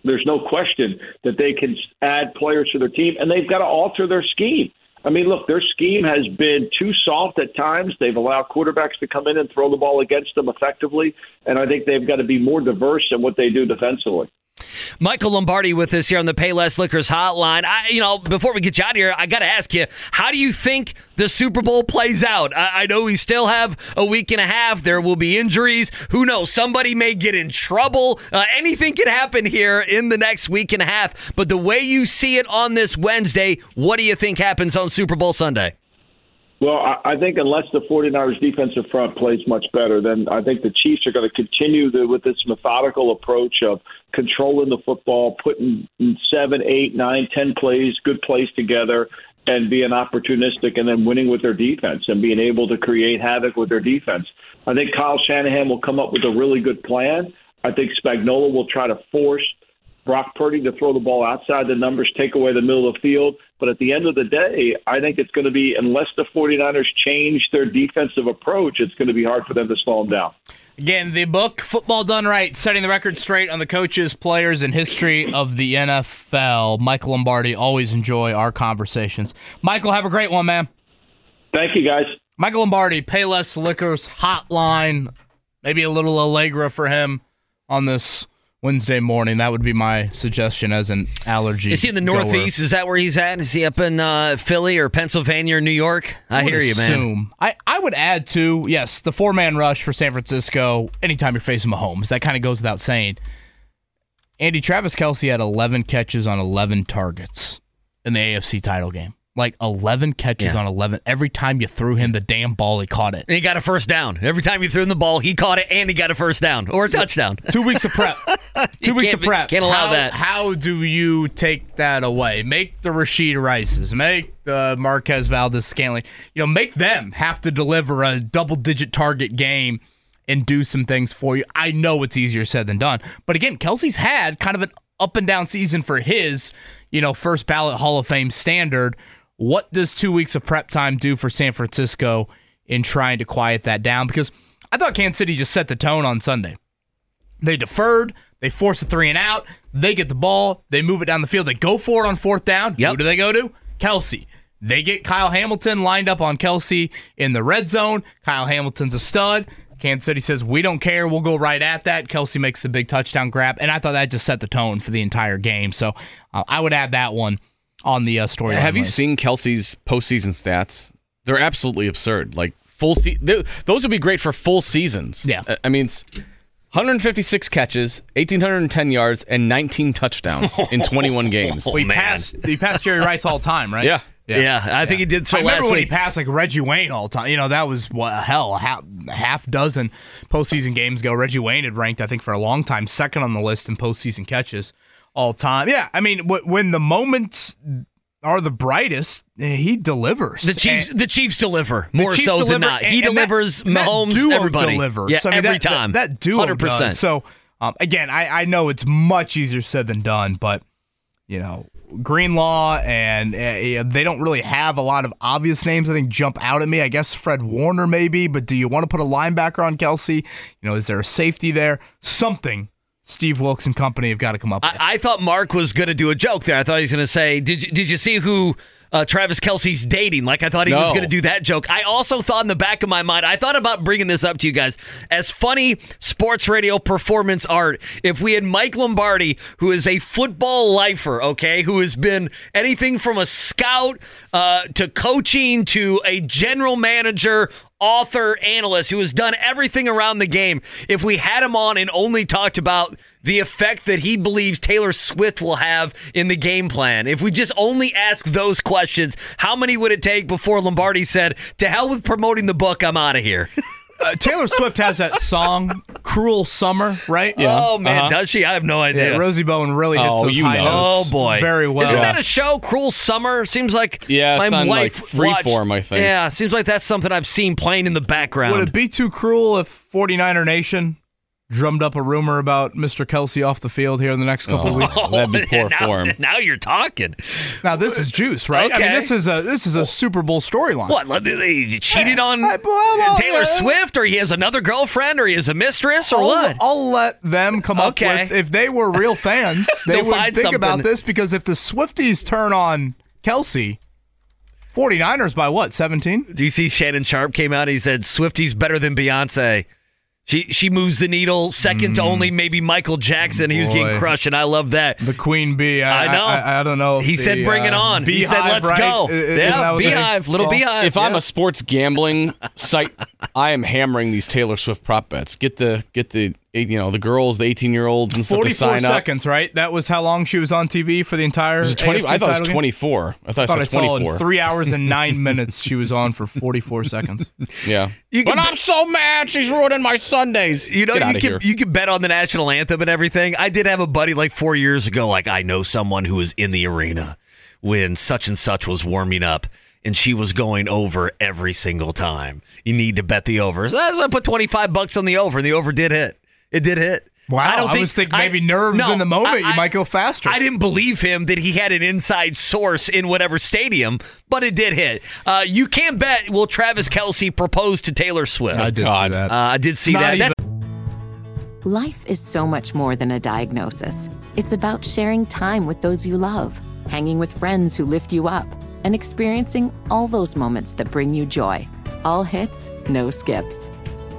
there's no question that they can add players to their team, and they've got to alter their scheme. I mean, look, their scheme has been too soft at times. They've allowed quarterbacks to come in and throw the ball against them effectively, and I think they've got to be more diverse in what they do defensively. Michael Lombardi with us here on the Payless Liquors hotline. I, you know, before we get you out of here, I got to ask you, how do you think the Super Bowl plays out? I, I know we still have a week and a half. There will be injuries. Who knows? Somebody may get in trouble. Uh, anything can happen here in the next week and a half. But the way you see it on this Wednesday, what do you think happens on Super Bowl Sunday? Well, I, think unless the 49ers defensive front plays much better, then I think the Chiefs are going to continue the, with this methodical approach of controlling the football, putting seven, eight, nine, ten plays, good plays together, and being opportunistic and then winning with their defense and being able to create havoc with their defense. I think Kyle Shanahan will come up with a really good plan. I think Spagnuolo will try to force Brock Purdy to throw the ball outside the numbers, take away the middle of the field. But at the end of the day, I think it's going to be, unless the 49ers change their defensive approach, it's going to be hard for them to slow them down. Again, the book Football Done Right, setting the record straight on the coaches, players, and history of the NFL. Michael Lombardi, always enjoy our conversations. Michael, have a great one, man. Thank you, guys. Michael Lombardi, Payless Liquors Hotline. Maybe a little Allegra for him on this Wednesday morning. That would be my suggestion as an allergy. Is he in the goer. Northeast? Is that where he's at? Is he up in uh, Philly or Pennsylvania or New York? I, would hear you, man. I, I would add to, yes, the four man rush for San Francisco anytime you're facing Mahomes. That kind of goes without saying. Andy Travis Kelce had 11 catches on 11 targets in the AFC title game. Like 11 catches Yeah. on 11. Every time you threw him the damn ball, he caught it. And he got a first down. Every time you threw him the ball, he caught it and he got a first down or a touchdown. Two weeks of prep. Two weeks of be- prep. can't allow how, that. How do you take that away? Make the Rashee Rices, make the Marquez Valdes-Scantling, you know, make them have to deliver a double digit target game and do some things for you. I know it's easier said than done. But again, Kelce's had kind of an up and down season for his, you know, first ballot Hall of Fame standard. What does two weeks of prep time do for San Francisco in trying to quiet that down? Because I thought Kansas City just set the tone on Sunday. They deferred. They force a three and out. They get the ball. They move it down the field. They go for it on fourth down. Yep. Who do they go to? Kelce. They get Kyle Hamilton lined up on Kelce in the red zone. Kyle Hamilton's a stud. Kansas City says, We don't care. We'll go right at that. Kelce makes the big touchdown grab. And I thought that just set the tone for the entire game. So uh, I would add that one on the uh, story. Have you seen Kelce's postseason stats? They're absolutely absurd. Like full se- th- those would be great for full seasons. Yeah. I- I mean, it's 156 catches, 1810 yards, and 19 touchdowns in 21 games. Well, he, man. passed, he passed Jerry Rice all time, right? Yeah. Yeah, I think he did so I remember last when week. he passed like Reggie Wayne all the time. You know, that was what hell, half, half dozen postseason games ago. Reggie Wayne had ranked, I think, for a long time, second on the list in postseason catches all time. Yeah, I mean, when the moments are the brightest, eh, he delivers. the Chiefs, And- the Chiefs deliver more Chiefs so deliver, than not. He and that- delivers and that Mahomes. duo everybody delivers. Yeah, I mean, every that, time. That, that duo hundred percent. does. So um, again, I, I know it's much easier said than done, but you know, Greenlaw and uh, they don't really have a lot of obvious names. I think jump out at me. I guess Fred Warner maybe, but do you want to put a linebacker on Kelce? You know, is there a safety there? Something. Steve Wilks and company have got to come up with. I, I thought Mark was going to do a joke there. I thought he was going to say, "Did you did you see who uh, Travis Kelce's dating?" Like I thought he was going to do that joke. I also thought in the back of my mind, I thought about bringing this up to you guys as funny sports radio performance art. If we had Mike Lombardi, who is a football lifer, okay, who has been anything from a scout uh, to coaching to a general manager author, analyst who has done everything around the game. If we had him on and only talked about the effect that he believes Taylor Swift will have in the game plan, if we just only ask those questions, how many would it take before Lombardi said, "To hell with promoting the book, I'm out of here"? uh, Taylor Swift has that song "Cruel Summer," right? Yeah. Oh man, Uh-huh. does she? I have no idea. Yeah, Rosie Bowen really hits Oh, those you high know. notes Oh boy, very well. Isn't that a show? Cruel Summer seems like Yeah, it's my on, wife like, Freeform, watched- I think. Yeah, seems like that's something I've seen playing in the background. Would it be too cruel if 49er Nation drummed up a rumor about Mr. Kelce off the field here in the next couple of weeks? Oh, that'd be poor now, form. Now you're talking. Now this is juice, right? I mean, Okay. this is a this is a Super Bowl storyline. What? He cheated on I- well, well, Taylor yeah. Swift, or he has another girlfriend, or he has a mistress, or I'll, what? I'll let them come Okay. up with if they were real fans, they would find think about this because if the Swifties turn on Kelce, 49ers by what, 17? Do you see Shannon Sharpe came out? And he said Swifty's better than Beyonce. She she moves the needle second to only maybe Michael Jackson. He was getting Mm. Crushed, and I love that. The Queen Bee. I, I know. I, I don't know. He the, said, "Bring it uh, on." He said, "Let's right? go." I- isn't Yeah, beehive, little call- beehive. If I'm a sports gambling site, I am hammering these Taylor Swift prop bets. Get the get the you know, the girls, the 18 year olds and stuff to 44 sign up. seconds, right? That was how long she was on TV for the entire. Was it 20, AFC I thought it was 24. I thought, I thought I I saw saw 24. in three hours and nine minutes she was on for 44 seconds. yeah. You but can I'm so mad she's ruining my Sundays. You know, Get you can here. you can bet on the national anthem and everything. I did have a buddy like four years ago. Like I know someone who was in the arena when such and such was warming up, and she was going over every single time. You need to bet the over. So I put twenty five bucks on the over, and the over did hit. It did hit. Wow, I, don't I think, was thinking maybe nerves in the moment, you might go faster. I didn't believe him that he had an inside source in whatever stadium, but it did hit. Uh, you can bet. Will Travis Kelce propose to Taylor Swift? I did God. see that. Uh, I did see Not that. even- Life is so much more than a diagnosis. It's about sharing time with those you love, hanging with friends who lift you up, and experiencing all those moments that bring you joy. All hits, no skips.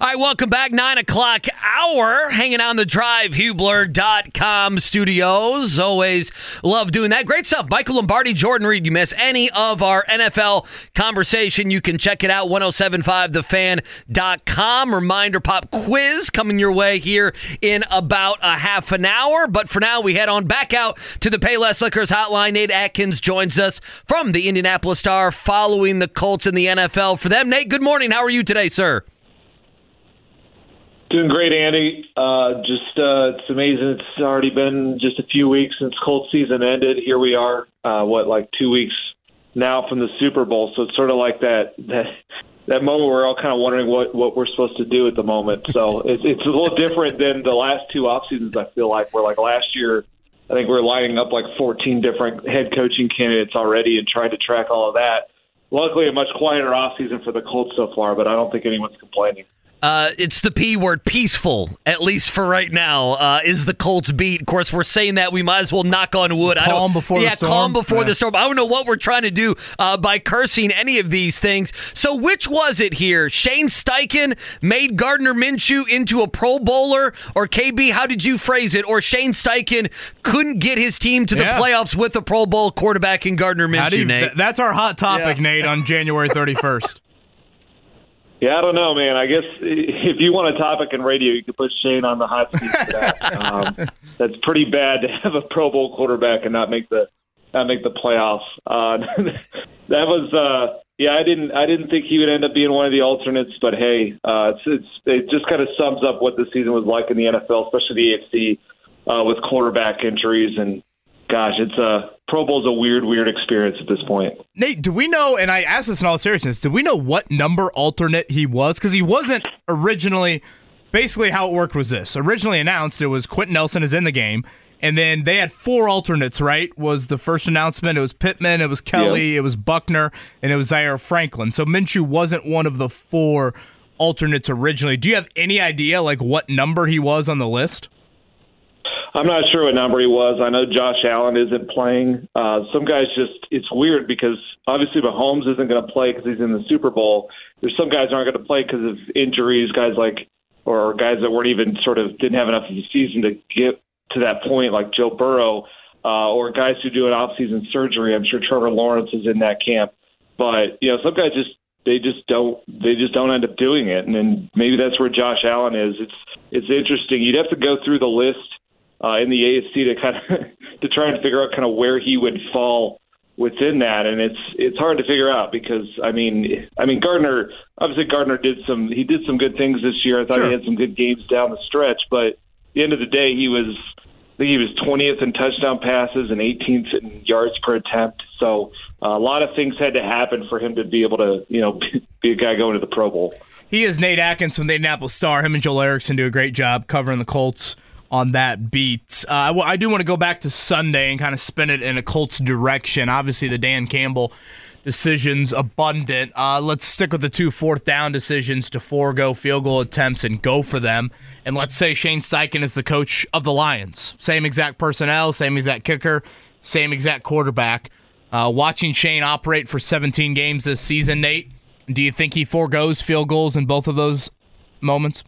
All right, welcome back. Nine o'clock hour, hanging on the drive, Hubler.com studios. Always love doing that. Great stuff. Michael Lombardi, Jordan Reid. You miss any of our NFL conversation, you can check it out, 1075thefan.com. Reminder pop quiz coming your way here in about a half an hour. But for now, we head on back out to the Payless Liquors hotline. Nate Atkins joins us from the Indianapolis Star following the Colts in the NFL. For them, Nate, good morning. How are you today, sir? Doing great, Andy. Uh, just uh, it's amazing. It's already been just a few weeks since Colts season ended. Here we are, uh, what like two weeks now from the Super Bowl. So it's sort of like that that that moment we're all kind of wondering what what we're supposed to do at the moment. So it's it's a little different than the last two off seasons. I feel like where like last year, I think we're lining up like 14 different head coaching candidates already and trying to track all of that. Luckily, a much quieter off season for the Colts so far, but I don't think anyone's complaining. Uh, it's the P word, peaceful, at least for right now, uh, is the Colts beat. Of course, we're saying that. We might as well knock on wood. I Calm don't, before the yeah, storm. calm before Yeah. the storm. I don't know what we're trying to do uh, by cursing any of these things. So, which was it here? Shane Steichen made Gardner Minshew into a Pro Bowler, or KB? How did you phrase it? Or Shane Steichen couldn't get his team to the Yeah. playoffs with a Pro Bowl quarterback in Gardner Minshew, you- Nate? th- that's our hot topic, Yeah. Nate, on January 31st. Yeah, I don't know, man. I guess if you want a topic in radio, you could put Shane on the hot seat for that. um, that's pretty bad to have a Pro Bowl quarterback and not make the not make the playoffs. Uh, that was, uh, yeah. I didn't I didn't think he would end up being one of the alternates, but hey, uh, it's, it's it just kind of sums up what the season was like in the NFL, especially the AFC uh, with quarterback injuries and. Gosh, it's a Pro Bowl's a weird, weird experience at this point. Nate, do we know, and I asked this in all seriousness, do we know what number alternate he was? Because he wasn't originally, basically how it worked was this. Originally announced, it was Quenton Nelson is in the game, and then they had four alternates, right? Was the first announcement. It was Pittman, it was Kelly, it was Buckner, and it was Zaire Franklin. So Minshew wasn't one of the four alternates originally. Do you have any idea, like, what number he was on the list? I'm not sure what number he was. I know Josh Allen isn't playing. Uh, some guys just, it's weird because obviously Mahomes isn't going to play because he's in the Super Bowl. There's some guys aren't going to play because of injuries, guys like, or guys that weren't even sort of didn't have enough of the season to get to that point, like Joe Burrow, uh, or guys who do an off-season surgery. I'm sure Trevor Lawrence is in that camp. But, you know, some guys just, they just don't they just don't end up doing it and then maybe that's where Josh Allen is it's it's interesting you'd have to go through the list uh, in the AFC to kind of to try and figure out kind of where he would fall within that, and it's it's hard to figure out because I mean I mean Gardner obviously Gardner did some he did some good things this year. I thought Sure. he had some good games down the stretch, but at the end of the day he was I think he was 20th in touchdown passes and 18th in yards per attempt. So uh, a lot of things had to happen for him to be able to you know be a guy going to the Pro Bowl. He is Nate Atkins from the Indianapolis Star. Him and Joel Erickson do a great job covering the Colts on that beat. Uh, I do want to go back to Sunday and kind of spin it in a Colts direction. Obviously, the Dan Campbell decisions abundant. Uh, let's stick with the two fourth down decisions to forego field goal attempts and go for them. And let's say Shane Steichen is the coach of the Lions. Same exact personnel, same exact kicker, same exact quarterback. Uh, watching Shane operate for 17 games this season, Nate, Do you think he foregoes field goals in both of those moments?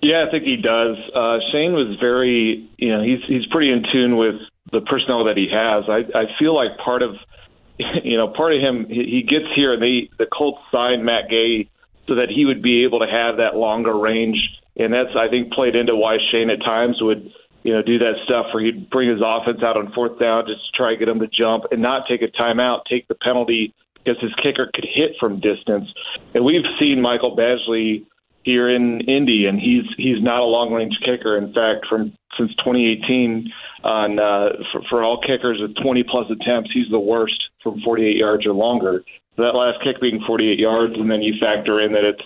Yeah, I think he does. Uh, Shane was very, you know, he's he's pretty in tune with the personnel that he has. I I feel like part of, you know, part of him he, he gets here and they the Colts signed Matt Gay so that he would be able to have that longer range, and that's I think played into why Shane at times would you know, do that stuff where he'd bring his offense out on fourth down just to try to get him to jump and not take a timeout, take the penalty because his kicker could hit from distance. And we've seen Michael Badgley here in Indy, and he's he's not a long range kicker. In fact, from since 2018, on uh, for, for all kickers with 20 plus attempts, he's the worst from 48 yards or longer. So that last kick being 48 yards, and then you factor in that it's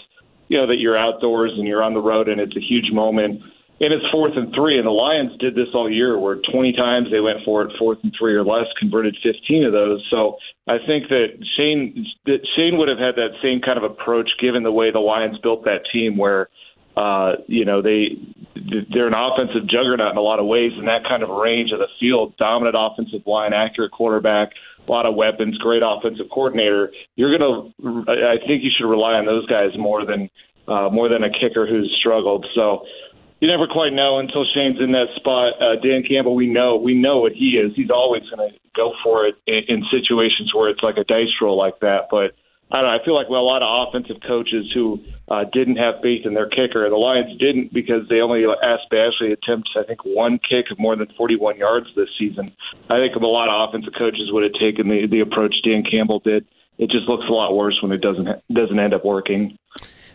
you know that you're outdoors and you're on the road, and it's a huge moment and it's fourth and three. And the Lions did this all year, where 20 times they went for it, fourth and three or less, converted 15 of those. So I think that Shane that Shane would have had that same kind of approach, given the way the Lions built that team, where uh, you know they they're an offensive juggernaut in a lot of ways, and that kind of range of the field, dominant offensive line, accurate quarterback, a lot of weapons, great offensive coordinator. You're gonna, I think you should rely on those guys more than uh, more than a kicker who's struggled. So you never quite know until Shane's in that spot. Uh, Dan Campbell, we know we know what he is. He's always going to go for it in, in situations where it's like a dice roll like that. But I don't know. I feel like well, a lot of offensive coaches who uh, didn't have faith in their kicker. The Lions didn't because they only asked Badgley to attempt, I think, one kick of more than 41 yards this season. I think a lot of offensive coaches would have taken the the approach Dan Campbell did. It just looks a lot worse when it doesn't doesn't end up working.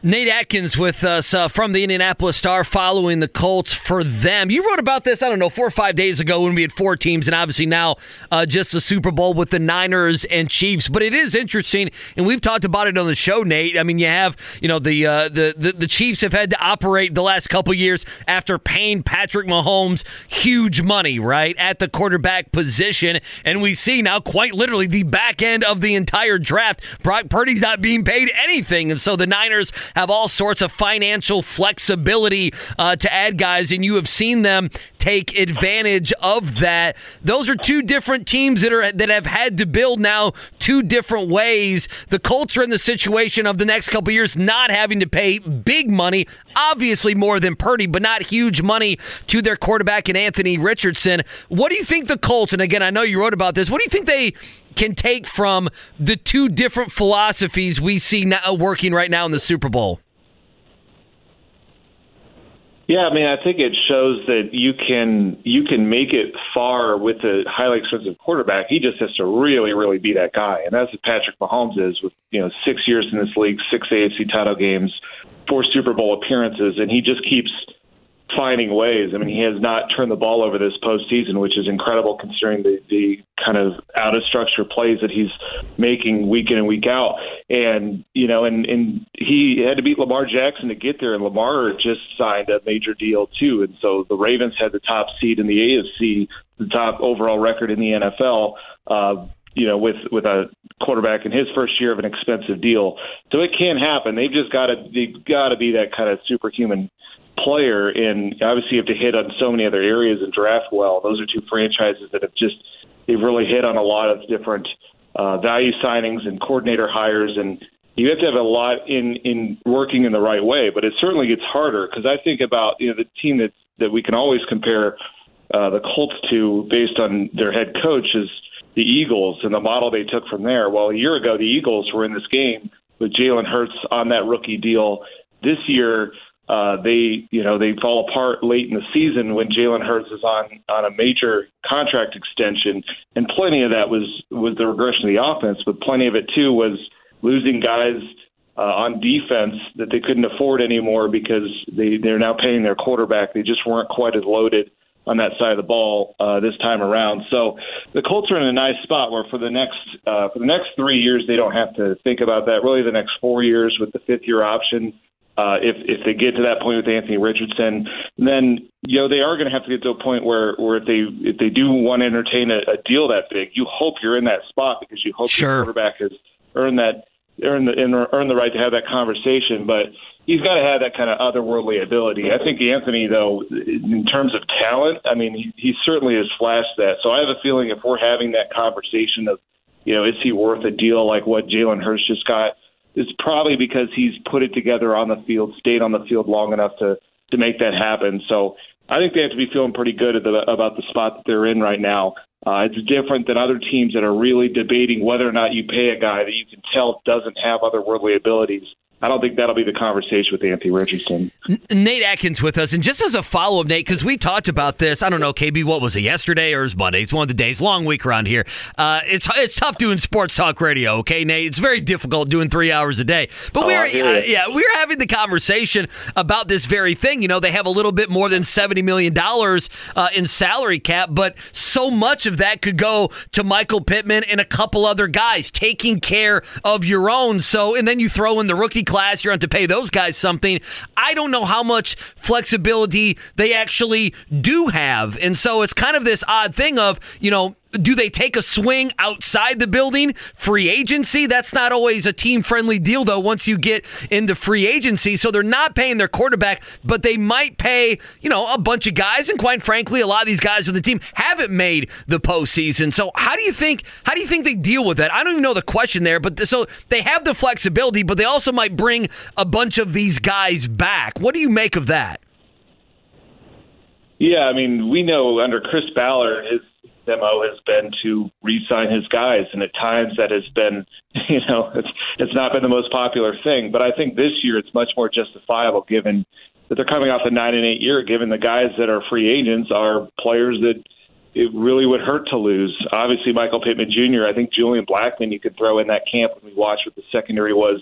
Nate Atkins with us uh, from the Indianapolis Star following the Colts for them. You wrote about this, I don't know, four or five days ago when we had four teams, and obviously now uh, just the Super Bowl with the Niners and Chiefs. But it is interesting, and we've talked about it on the show, Nate. I mean, you have, you know, the uh, the, the, the Chiefs have had to operate the last couple years after paying Patrick Mahomes huge money, right, at the quarterback position. And we see now quite literally the back end of the entire draft. Brock Purdy's not being paid anything. And so the Niners have all sorts of financial flexibility uh, to add guys, and you have seen them take advantage of that. Those are two different teams that are that have had to build now two different ways. The Colts are in the situation of the next couple years not having to pay big money, obviously more than Purdy, but not huge money to their quarterback and Anthony Richardson. What do you think the Colts? And again, I know you wrote about this. What do you think they can take from the two different philosophies we see now uh, working right now in the Super Bowl? Yeah, I mean, I think it shows that you can you can make it far with a highly expensive quarterback. He just has to really, really be that guy, and that's what Patrick Mahomes is. With you know six years in this league, six AFC title games, four Super Bowl appearances, and he just keeps finding ways. I mean, he has not turned the ball over this postseason, which is incredible considering the, the kind of out of structure plays that he's making week in and week out. And, you know, and, and he had to beat Lamar Jackson to get there, and Lamar just signed a major deal too. And so the Ravens had the top seed in the AFC, the top overall record in the NFL. Uh, you know, with with a quarterback in his first year of an expensive deal, so it can happen. They've just got to they've got to be that kind of superhuman player, and obviously you have to hit on so many other areas and draft well. Those are two franchises that have just they've really hit on a lot of different uh, value signings and coordinator hires, and you have to have a lot in in working in the right way. But it certainly gets harder because I think about you know the team that that we can always compare uh, the Colts to based on their head coach is the Eagles and the model they took from there. Well, a year ago the Eagles were in this game with Jalen Hurts on that rookie deal. This year uh, they you know they fall apart late in the season when Jalen Hurts is on on a major contract extension, and plenty of that was was the regression of the offense, but plenty of it too was losing guys uh, on defense that they couldn't afford anymore because they they're now paying their quarterback. They just weren't quite as loaded on that side of the ball uh, this time around. So the Colts are in a nice spot where for the next uh, for the next three years they don't have to think about that. Really, the next four years with the fifth year option uh, if if they get to that point with Anthony Richardson, then you know they are going to have to get to a point where where if they if they do want to entertain a, a deal that big, you hope you're in that spot because you hope sure. your quarterback has earned that earned the earned the right to have that conversation, but. He's got to have that kind of otherworldly ability. I think Anthony, though, in terms of talent, I mean, he, he certainly has flashed that. So I have a feeling if we're having that conversation of you know, is he worth a deal like what Jalen Hurts just got? It's probably because he's put it together on the field, stayed on the field long enough to to make that happen. So I think they have to be feeling pretty good the, about the spot that they're in right now. Uh, it's different than other teams that are really debating whether or not you pay a guy that you can tell doesn't have otherworldly abilities I don't think that'll be the conversation with Anthony Richardson. Nate Atkins with us, and just as a follow up, Nate, because we talked about this. I don't know, KB, what was it yesterday or it was Monday? It's one of the days. Long week around here. Uh, it's it's tough doing sports talk radio. Okay, Nate, it's very difficult doing three hours a day. But oh, we are uh, yeah we are having the conversation about this very thing. You know, they have a little bit more than seventy million dollars uh, in salary cap, but so much of that could go to Michael Pittman and a couple other guys taking care of your own. So, and then you throw in the rookie class, you're going to pay those guys something. I don't know how much flexibility they actually do have. And so it's kind of this odd thing of, you know, do they take a swing outside the building? Free agency? That's not always a team friendly deal, though, once you get into free agency. So they're not paying their quarterback, but they might pay, you know, a bunch of guys. And quite frankly, a lot of these guys on the team haven't made the postseason. So how do you think, how do you think they deal with that? I don't even know the question there, but so they have the flexibility, but they also might bring a bunch of these guys back. What do you make of that? Yeah, I mean, we know under Chris Ballard, his mo has been to re-sign his guys, and at times that has been, you know, it's it's not been the most popular thing. But I think this year it's much more justifiable given that they're coming off a nine and eight year. Given the guys that are free agents are players that it really would hurt to lose. Obviously, Michael Pittman Jr. I think Julian Blackmon you could throw in that camp when we watched what the secondary was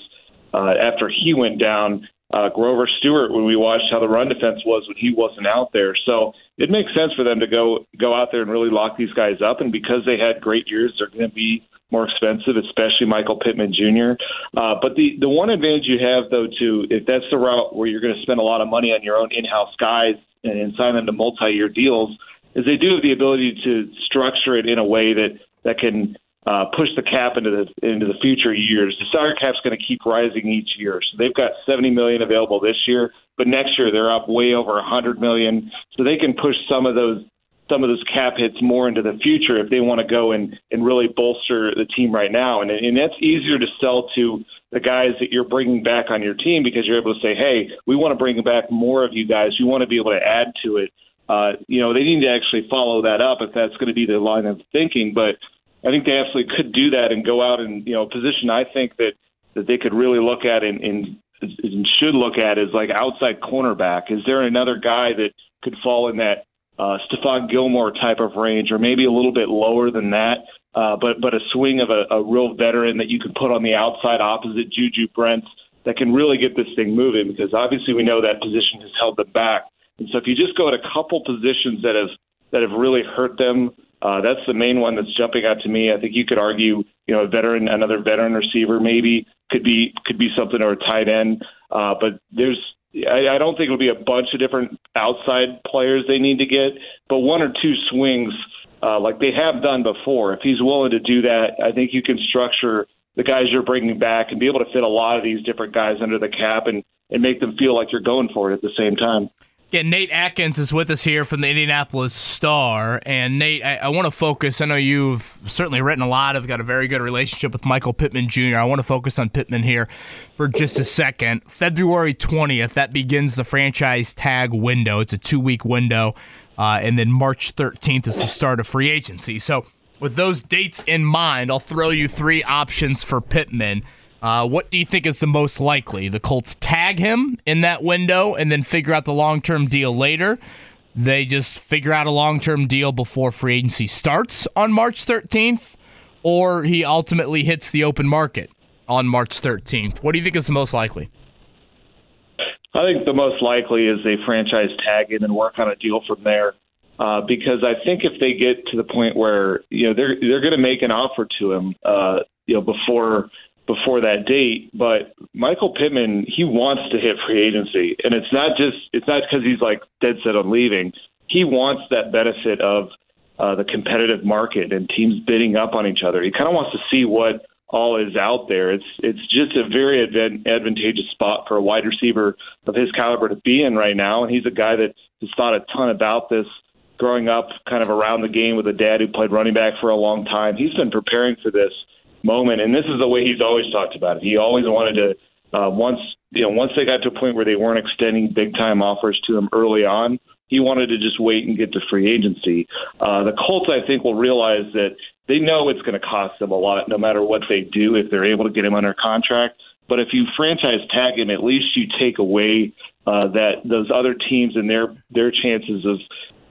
uh, after he went down uh, Grover Stewart when we watched how the run defense was when he wasn't out there. So it makes sense for them to go go out there and really lock these guys up. And because they had great years, they're going to be more expensive, especially Michael Pittman Jr. Uh, but the the one advantage you have though, too, if that's the route where you're going to spend a lot of money on your own in-house guys and, and sign them to multi-year deals, is they do have the ability to structure it in a way that that can uh, push the cap into the into the future years. The salary cap's going to keep rising each year. So they've got 70 million available this year, but next year they're up way over 100 million. So they can push some of those some of those cap hits more into the future if they want to go and and really bolster the team right now. And and that's easier to sell to the guys that you're bringing back on your team because you're able to say, hey, we want to bring back more of you guys. You want to be able to add to it. Uh, you know, they need to actually follow that up if that's going to be the line of thinking. But I think they absolutely could do that and go out and you know position. I think that that they could really look at and, and, and should look at is like outside cornerback. Is there another guy that could fall in that uh, Stephon Gilmore type of range, or maybe a little bit lower than that? Uh, but but a swing of a, a real veteran that you could put on the outside opposite Juju Brents that can really get this thing moving because obviously we know that position has held them back. And so if you just go at a couple positions that have that have really hurt them uh, that's the main one that's jumping out to me. I think you could argue, you know, a veteran, another veteran receiver maybe could be could be something or a tight end. Uh, but there's, I, I don't think it'll be a bunch of different outside players they need to get, but one or two swings uh, like they have done before. If he's willing to do that, I think you can structure the guys you're bringing back and be able to fit a lot of these different guys under the cap and and make them feel like you're going for it at the same time. Yeah, Nate Atkins is with us here from the Indianapolis Star. And Nate, I, I want to focus. I know you've certainly written a lot. I've got a very good relationship with Michael Pittman Jr. I want to focus on Pittman here for just a second. February 20th, that begins the franchise tag window. It's a two week window. Uh, and then March 13th is the start of free agency. So, with those dates in mind, I'll throw you three options for Pittman. Uh, what do you think is the most likely? The Colts tag him in that window and then figure out the long term deal later. They just figure out a long term deal before free agency starts on March 13th, or he ultimately hits the open market on March 13th. What do you think is the most likely? I think the most likely is they franchise tag him and work on a deal from there. Uh, because I think if they get to the point where you know they're they're going to make an offer to him, uh, you know, before before that date. But Michael Pittman, he wants to hit free agency, and it's not just it's not because he's like dead set on leaving. He wants that benefit of uh, the competitive market and teams bidding up on each other. He kind of wants to see what all is out there. It's it's just a very advantageous spot for a wide receiver of his caliber to be in right now, and he's a guy that has thought a ton about this growing up kind of around the game with a dad who played running back for a long time. He's been preparing for this moment. And this is the way he's always talked about it. He always wanted to uh, once you know once they got to a point where they weren't extending big time offers to him early on. He wanted to just wait and get to free agency. Uh, the Colts, I think, will realize that they know it's going to cost them a lot, no matter what they do, if they're able to get him under contract. But if you franchise tag him, at least you take away uh, that those other teams and their their chances of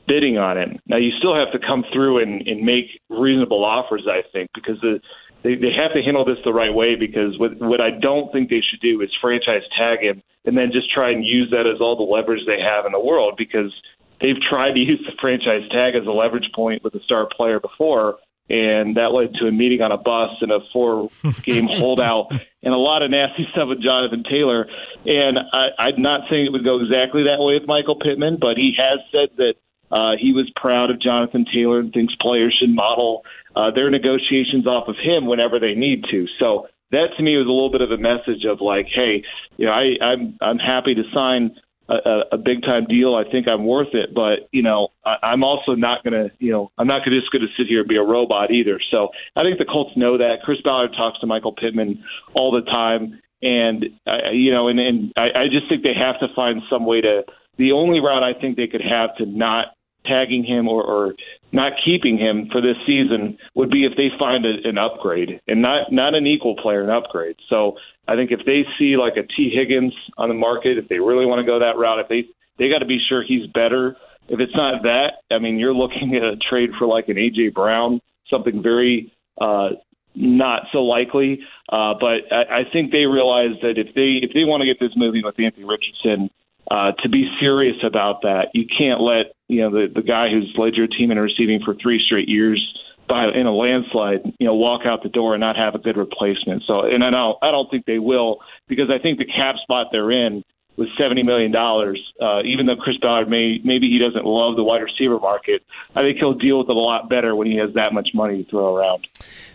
bidding on it. Now you still have to come through and, and make reasonable offers, I think, because the, they they have to handle this the right way. Because what what I don't think they should do is franchise tag him and then just try and use that as all the leverage they have in the world because they've tried to use the franchise tag as a leverage point with a star player before and that led to a meeting on a bus and a four game holdout and a lot of nasty stuff with Jonathan Taylor. And I, I'm not saying it would go exactly that way with Michael Pittman, but he has said that uh, he was proud of Jonathan Taylor and thinks players should model uh, their negotiations off of him whenever they need to. So that to me was a little bit of a message of like, hey, you know, I, I'm I'm happy to sign a, a big time deal. I think I'm worth it, but you know, I, I'm also not to, you know, I'm not gonna, just to sit here and be a robot either. So I think the Colts know that. Chris Ballard talks to Michael Pittman all the time, and uh, you know, and and I, I just think they have to find some way to. The only route I think they could have to not tagging him or, or not keeping him for this season would be if they find a, an upgrade and not not an equal player, an upgrade. So I think if they see like a Tee Higgins on the market, if they really want to go that route, if they they got to be sure he's better. If it's not that, I mean, you're looking at a trade for like an AJ Brown, something very uh, not so likely. Uh, but I, I think they realize that if they if they want to get this moving with Anthony Richardson, uh, to be serious about that, you can't let you know the the guy who's led your team in receiving for three straight years by in a landslide, you know, walk out the door and not have a good replacement. So, and I don't, I don't think they will because I think the cap spot they're in with seventy million dollars. Uh, even though Chris Ballard may maybe he doesn't love the wide receiver market, I think he'll deal with it a lot better when he has that much money to throw around.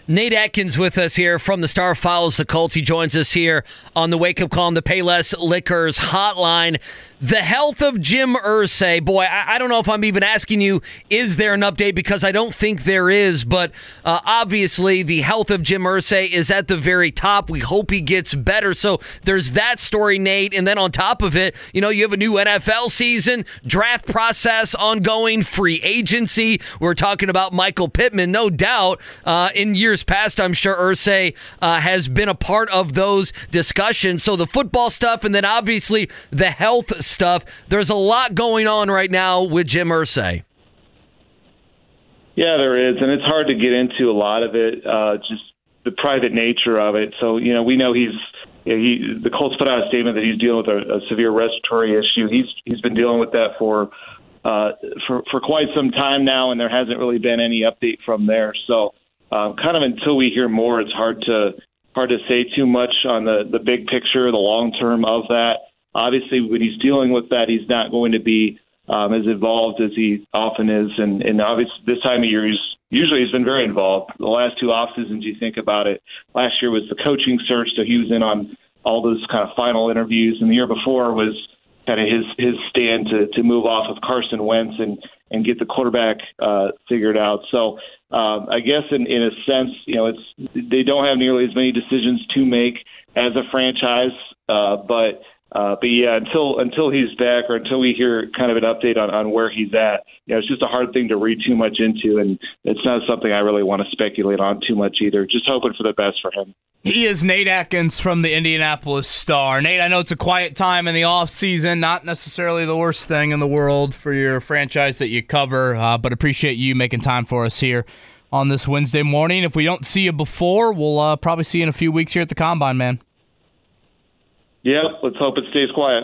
Nate Atkins with us here from the Star Follows the Colts. He joins us here on the Wake Up Call on the Payless Liquors Hotline. The health of Jim Irsay. Boy, I, I, don't know if I'm even asking you, is there an update? Because I don't think there is. But uh, obviously, the health of Jim Irsay is at the very top. We hope he gets better. So there's that story, Nate. And then on top of it, you know, you have a new NFL season, draft process ongoing, free agency. We're talking about Michael Pittman, no doubt, uh, in years past, I'm sure Irsay uh, has been a part of those discussions. So the football stuff, and then obviously the health stuff. There's a lot going on right now with Jim Irsay. Yeah, there is, and it's hard to get into a lot of it. Uh, just the private nature of it. So you know, we know he's. He, the Colts put out a statement that he's dealing with a, a severe respiratory issue. He's he's been dealing with that for uh, for for quite some time now, and there hasn't really been any update from there. So um, kind of until we hear more, it's hard to hard to say too much on the the big picture, the long term of that. Obviously, when he's dealing with that, he's not going to be um, as involved as he often is, and and obviously this time of year he's usually he's been very involved. The last two off seasons, you think about it, last year was the coaching search, so he was in on all those kind of final interviews, and the year before was kind of his his stand to to move off of Carson Wentz and and get the quarterback uh, figured out. So um, I guess in, in a sense, you know, it's they don't have nearly as many decisions to make as a franchise, uh, but uh, but yeah, until until he's back or until we hear kind of an update on, on where he's at, you know, it's just a hard thing to read too much into, and it's not something I really want to speculate on too much either. Just hoping for the best for him. He is Nate Atkins from the Indianapolis Star. Nate, I know it's a quiet time in the off season, not necessarily the worst thing in the world for your franchise that you cover, uh, but appreciate you making time for us here on this Wednesday morning. If we don't see you before, we'll uh, probably see you in a few weeks here at the Combine, man. Yep, let's hope it stays quiet.